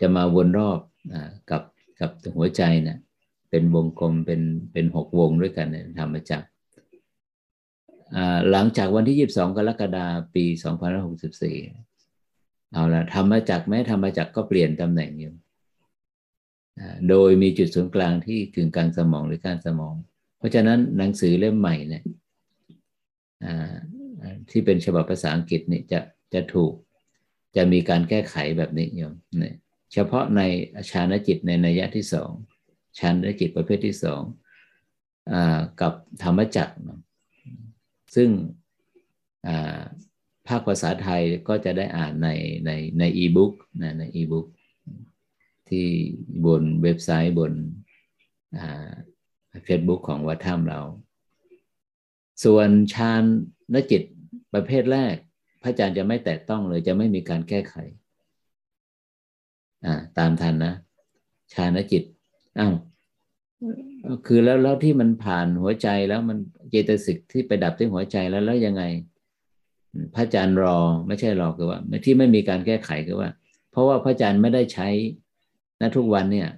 จะมาวนรอบกับกับหัวใจเนะเป็นวงกลมเป็นเป็นหกวงด้วยกันเนี่ยธรรมจักร หลังจากวันที่ 22 กรกฎาคมปี 2564 เอาละทำมจากแม้ทำมจากก็เปลี่ยนตำแหน่งอยู่โดยมีจุดศูนย์กลางที่กึ่งกลางสมองหรือก้านสมอง เพราะฉะนั้นหนังสือเล่มใหม่เนี่ยที่เป็นฉบับภาษาอังกฤษนี่จะจะถูกจะมีการแก้ไขแบบนี้อยู่เนี่ยเฉพาะในชานจิตในนัยยะที่สองชานจิตประเภทที่สองอกับธรรมจักร ซึ่งภาคภาษาไทยก็จะได้อ่านในในในอีบุ๊กนะในอีบุ๊กที่บนเว็บไซต์บนเฟซบุ๊กของวัดถ้ำเรา ส่วนฌานนจิตประเภทแรก พระอาจารย์จะไม่แตะต้องเลยจะไม่มีการแก้ไขอ่าตามทันนะฌานจิตอ้าว คือแล้วแล้วที่มันผ่านหัวใจแล้วมันเจตสิกที่ไปดับที่หัวใจแล้วแล้วยังไง พระอาจารย์รอไม่ใช่รอคือว่า ที่ไม่มีการแก้ไขคือว่า เพราะว่าพระอาจารย์ไม่ได้ใช้ณทุกวันเนี่ย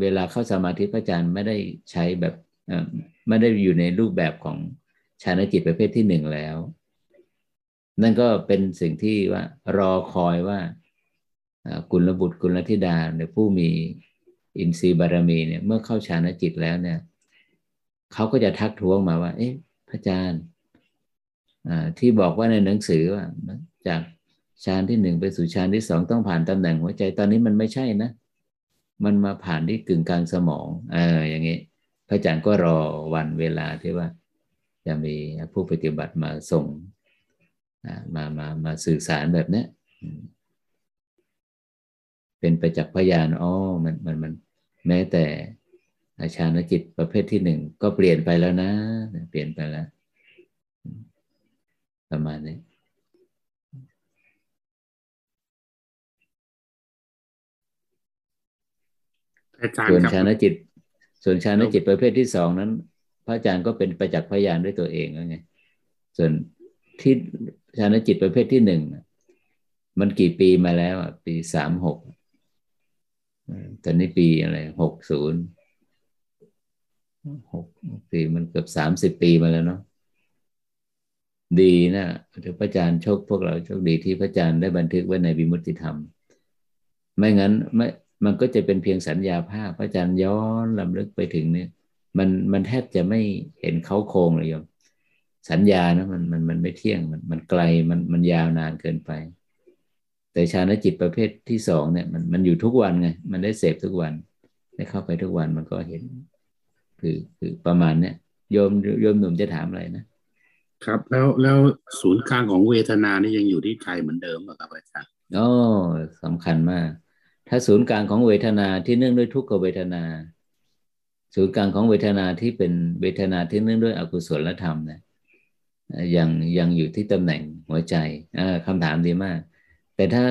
เวลาเข้าสมาธิพระอาจารย์ไม่ได้ใช้แบบไม่ได้อยู่ในรูปแบบของฌานจิตประเภทที่หนึ่งแล้ว นั่นก็เป็นสิ่งที่ว่ารอคอยว่ากุลบุตรกุลธิดาในผู้มี อินทรีย์บารมีเนี่ย เมื่อเข้าฌานจิตแล้วเนี่ยเขาก็จะทักท้วงมาว่า เอ๊ะพระอาจารย์ที่บอกว่าในหนังสือว่าจากฌานที่หนึ่งไปสู่ฌานที่สองต้องผ่านตำแหน่งหัวใจตอนนี้มันไม่ใช่นะ มันมาผ่านที่กึ่งกลางสมอง เออ อย่างนี้ พระอาจารย์ก็รอวันเวลาที่ว่า จะมีผู้ปฏิบัติมาส่งมามามาสื่อสารแบบนี้ เป็นประจักษ์พยานอ๋อมันมันมันแม้แต่อาชานจิตประเภทที่หนึ่งก็เปลี่ยนไปแล้วนะ เปลี่ยนไปแล้ว ประมาณนี้ส่วนชานจิต ส่วนชานจิตประเภทที่สองนั้น พระอาจารย์ก็เป็นประจักษ์พยานด้วยตัวเองแล้วไงส่วนที่ชานจิตประเภทที่หนึ่งมันกี่ปีมาแล้วอะปีสามหก ตอนนี้ปีอะไรหกศูนย์หกปีมันเกือบสามสิบปีมาแล้วเนาะดีนะพระอาจารย์โชคพวกเราโชคดีที่พระอาจารย์ได้บันทึกไว้ในวิมุตติธรรม ไม่งั้นไม่มันก็จะเป็นเพียงสัญญาภาพ พระอาจารย์ย้อนลำลึกไปถึงเนี่ย มันมันแทบจะไม่เห็นเขาโครงเลยโยมสัญญานะมันมันมันไม่เที่ยงมันมันไกลมันมันยาวนานเกินไป แต่ชาณจิตประเภทที่สองเนี่ยมันมันอยู่ทุกวันไงมันได้เสพทุกวันได้เข้าไปทุกวันมันก็เห็น คือคือประมาณเนี้ยโยมโยมหนุ่มจะถามอะไรนะครับ แล้วแล้วศูนย์กลางของเวทนานี่ยังอยู่ที่ใจเหมือนเดิมหรอครับอาจารย์อ๋อสำคัญมาก ถ้าศูนย์กลางของเวทนาที่เนื่องด้วยทุกขเวทนา ศูนย์กลางของเวทนาที่เป็นเวทนาที่เนื่องด้วยอกุศลธรรมเนี่ยยังยังอยู่ที่ตำแหน่งหัวใจคำถามดีมาก แต่ถ้า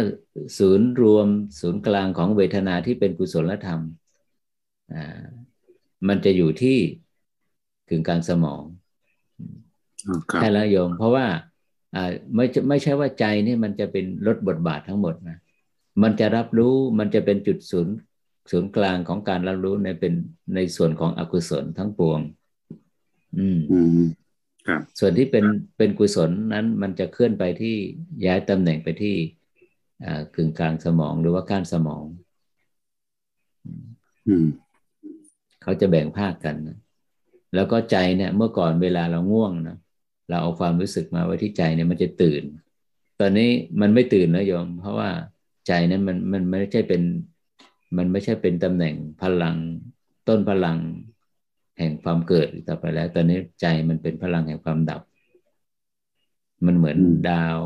ศูนย์รวมศูนย์กลางของเวทนาที่เป็นกุศลธรรม มันจะอยู่ที่กึ่งกลางสมองใช่แล้วโยม เพราะว่าไม่ไม่ใช่ว่าใจนี่มันจะเป็นลดบทบาททั้งหมดนะ มันจะรับรู้มันจะเป็นจุดศูนย์ศูนย์กลางของการรับรู้ในเป็นในส่วนของอกุศลทั้งปวง อืมครับส่วนที่เป็นเป็นกุศลนั้น มันจะเคลื่อนไปที่ย้ายตำแหน่งไปที่ กึ่งกลางสมองหรือว่าก้านสมองเขาจะแบ่งภาคกันนะแล้วก็ใจเนี่ยเมื่อก่อนเวลาเราง่วงนะเราเอาความรู้สึกมาไว้ที่ใจเนี่ยมันจะตื่น ตอนนี้มันไม่ตื่นนะโยม เพราะว่าใจนั้นมันมันไม่ใช่เป็น มันไม่ใช่เป็นตำแหน่งพลังต้นพลังแห่งความเกิดต่อไปแล้ว ตอนนี้ใจมันเป็นพลังแห่งความดับ มันเหมือนดาว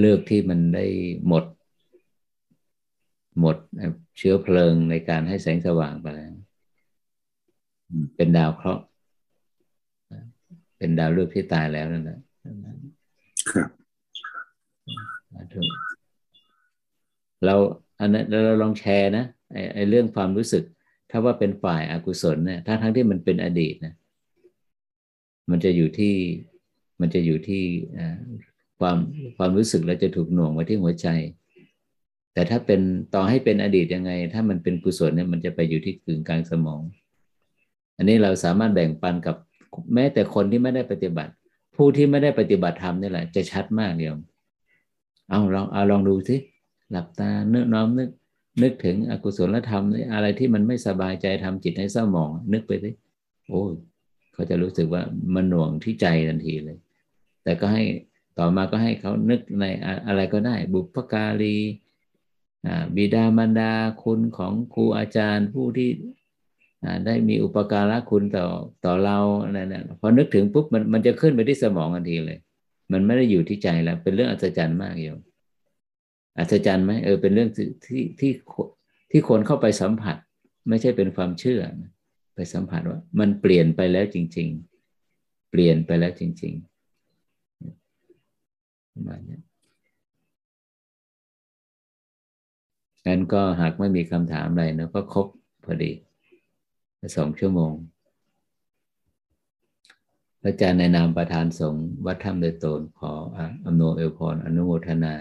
เลือกที่มันได้หมด หมดเชื้อเพลิงในการให้แสงสว่างไปแล้วเป็นดาวเคราะห์เป็นดาวเลือกที่ตายแล้วนั่นแหละครับเราอันนั้นเราลองแชร์นะไอ้ไอ้เรื่องความรู้สึก ถ้าว่าเป็นฝ่ายอากุศลเนี่ยถ้าทั้งที่มันเป็นอดีตนะมันจะอยู่ที่มันจะอยู่ที่ ความความรู้สึกเราจะถูกหน่วงไว้ที่หัวใจ แต่ถ้าเป็นต่อให้เป็นอดีตยังไง ถ้ามันเป็นกุศลเนี่ยมันจะไปอยู่ที่กึ่งกลางสมอง อันนี้เราสามารถแบ่งปันกับแม้แต่คนที่ไม่ได้ปฏิบัติ ผู้ที่ไม่ได้ปฏิบัติธรรมนี่แหละ จะชัดมากเดียวเอาลองเอาลองดูสิหลับตาเนื้อน้อมนึกนึกถึงอกุศลธรรมอะไรที่มันไม่สบายใจทำจิตให้เศร้าหมอง นึกไปสิโอ้เขาจะรู้สึกว่ามันหน่วงที่ใจทันทีเลย แต่ก็ให้ ต่อมาก็ให้เขานึกในอะไรก็ได้ บุพการีบิดามารดาคุณของครูอาจารย์ผู้ที่ได้มีอุปการะคุณต่อต่อเราอะไรเนี่ยพอนึกถึงปุ๊บมันมันจะขึ้นไปที่สมองทันทีเลย มันไม่ได้อยู่ที่ใจแล้ว เป็นเรื่องอัศจรรย์มากอยู่อัศจรรย์ไหมเออเป็นเรื่องที่ที่ที่คนเข้าไปสัมผัส ไม่ใช่เป็นความเชื่อ ไปสัมผัสว่า มันเปลี่ยนไปแล้วจริง ๆ เปลี่ยนไปแล้วจริง ๆ ประมาณนี้งั้นก็หากไม่มีคำถามอะไรนะก็ครบพอดีสองชั่วโมงพระอาจารย์ในนามประธานสงฆ์วัดธรรมโดยตนขออำนวยอวยพรอนุโมทนา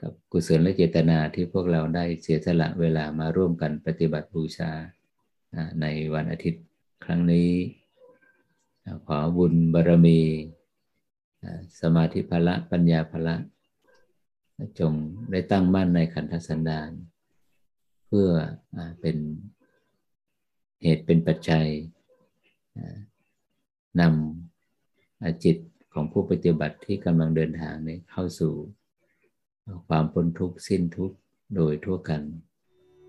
กับกุศลและเจตนาที่พวกเราได้เสียสละเวลามาร่วมกันปฏิบัติบูชาในวันอาทิตย์ครั้งนี้ ขอบุญบารมี สมาธิพละปัญญาพละจงได้ตั้งมั่นในขันธสันดาน เพื่อเป็นเหตุเป็นปัจจัยนำจิตของผู้ปฏิบัติที่กำลังเดินทางนี้เข้าสู่ ความพ้นทุกข์สิ้นทุกข์โดยทั่วกัน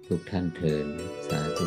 ทุกท่านเทินสาธุ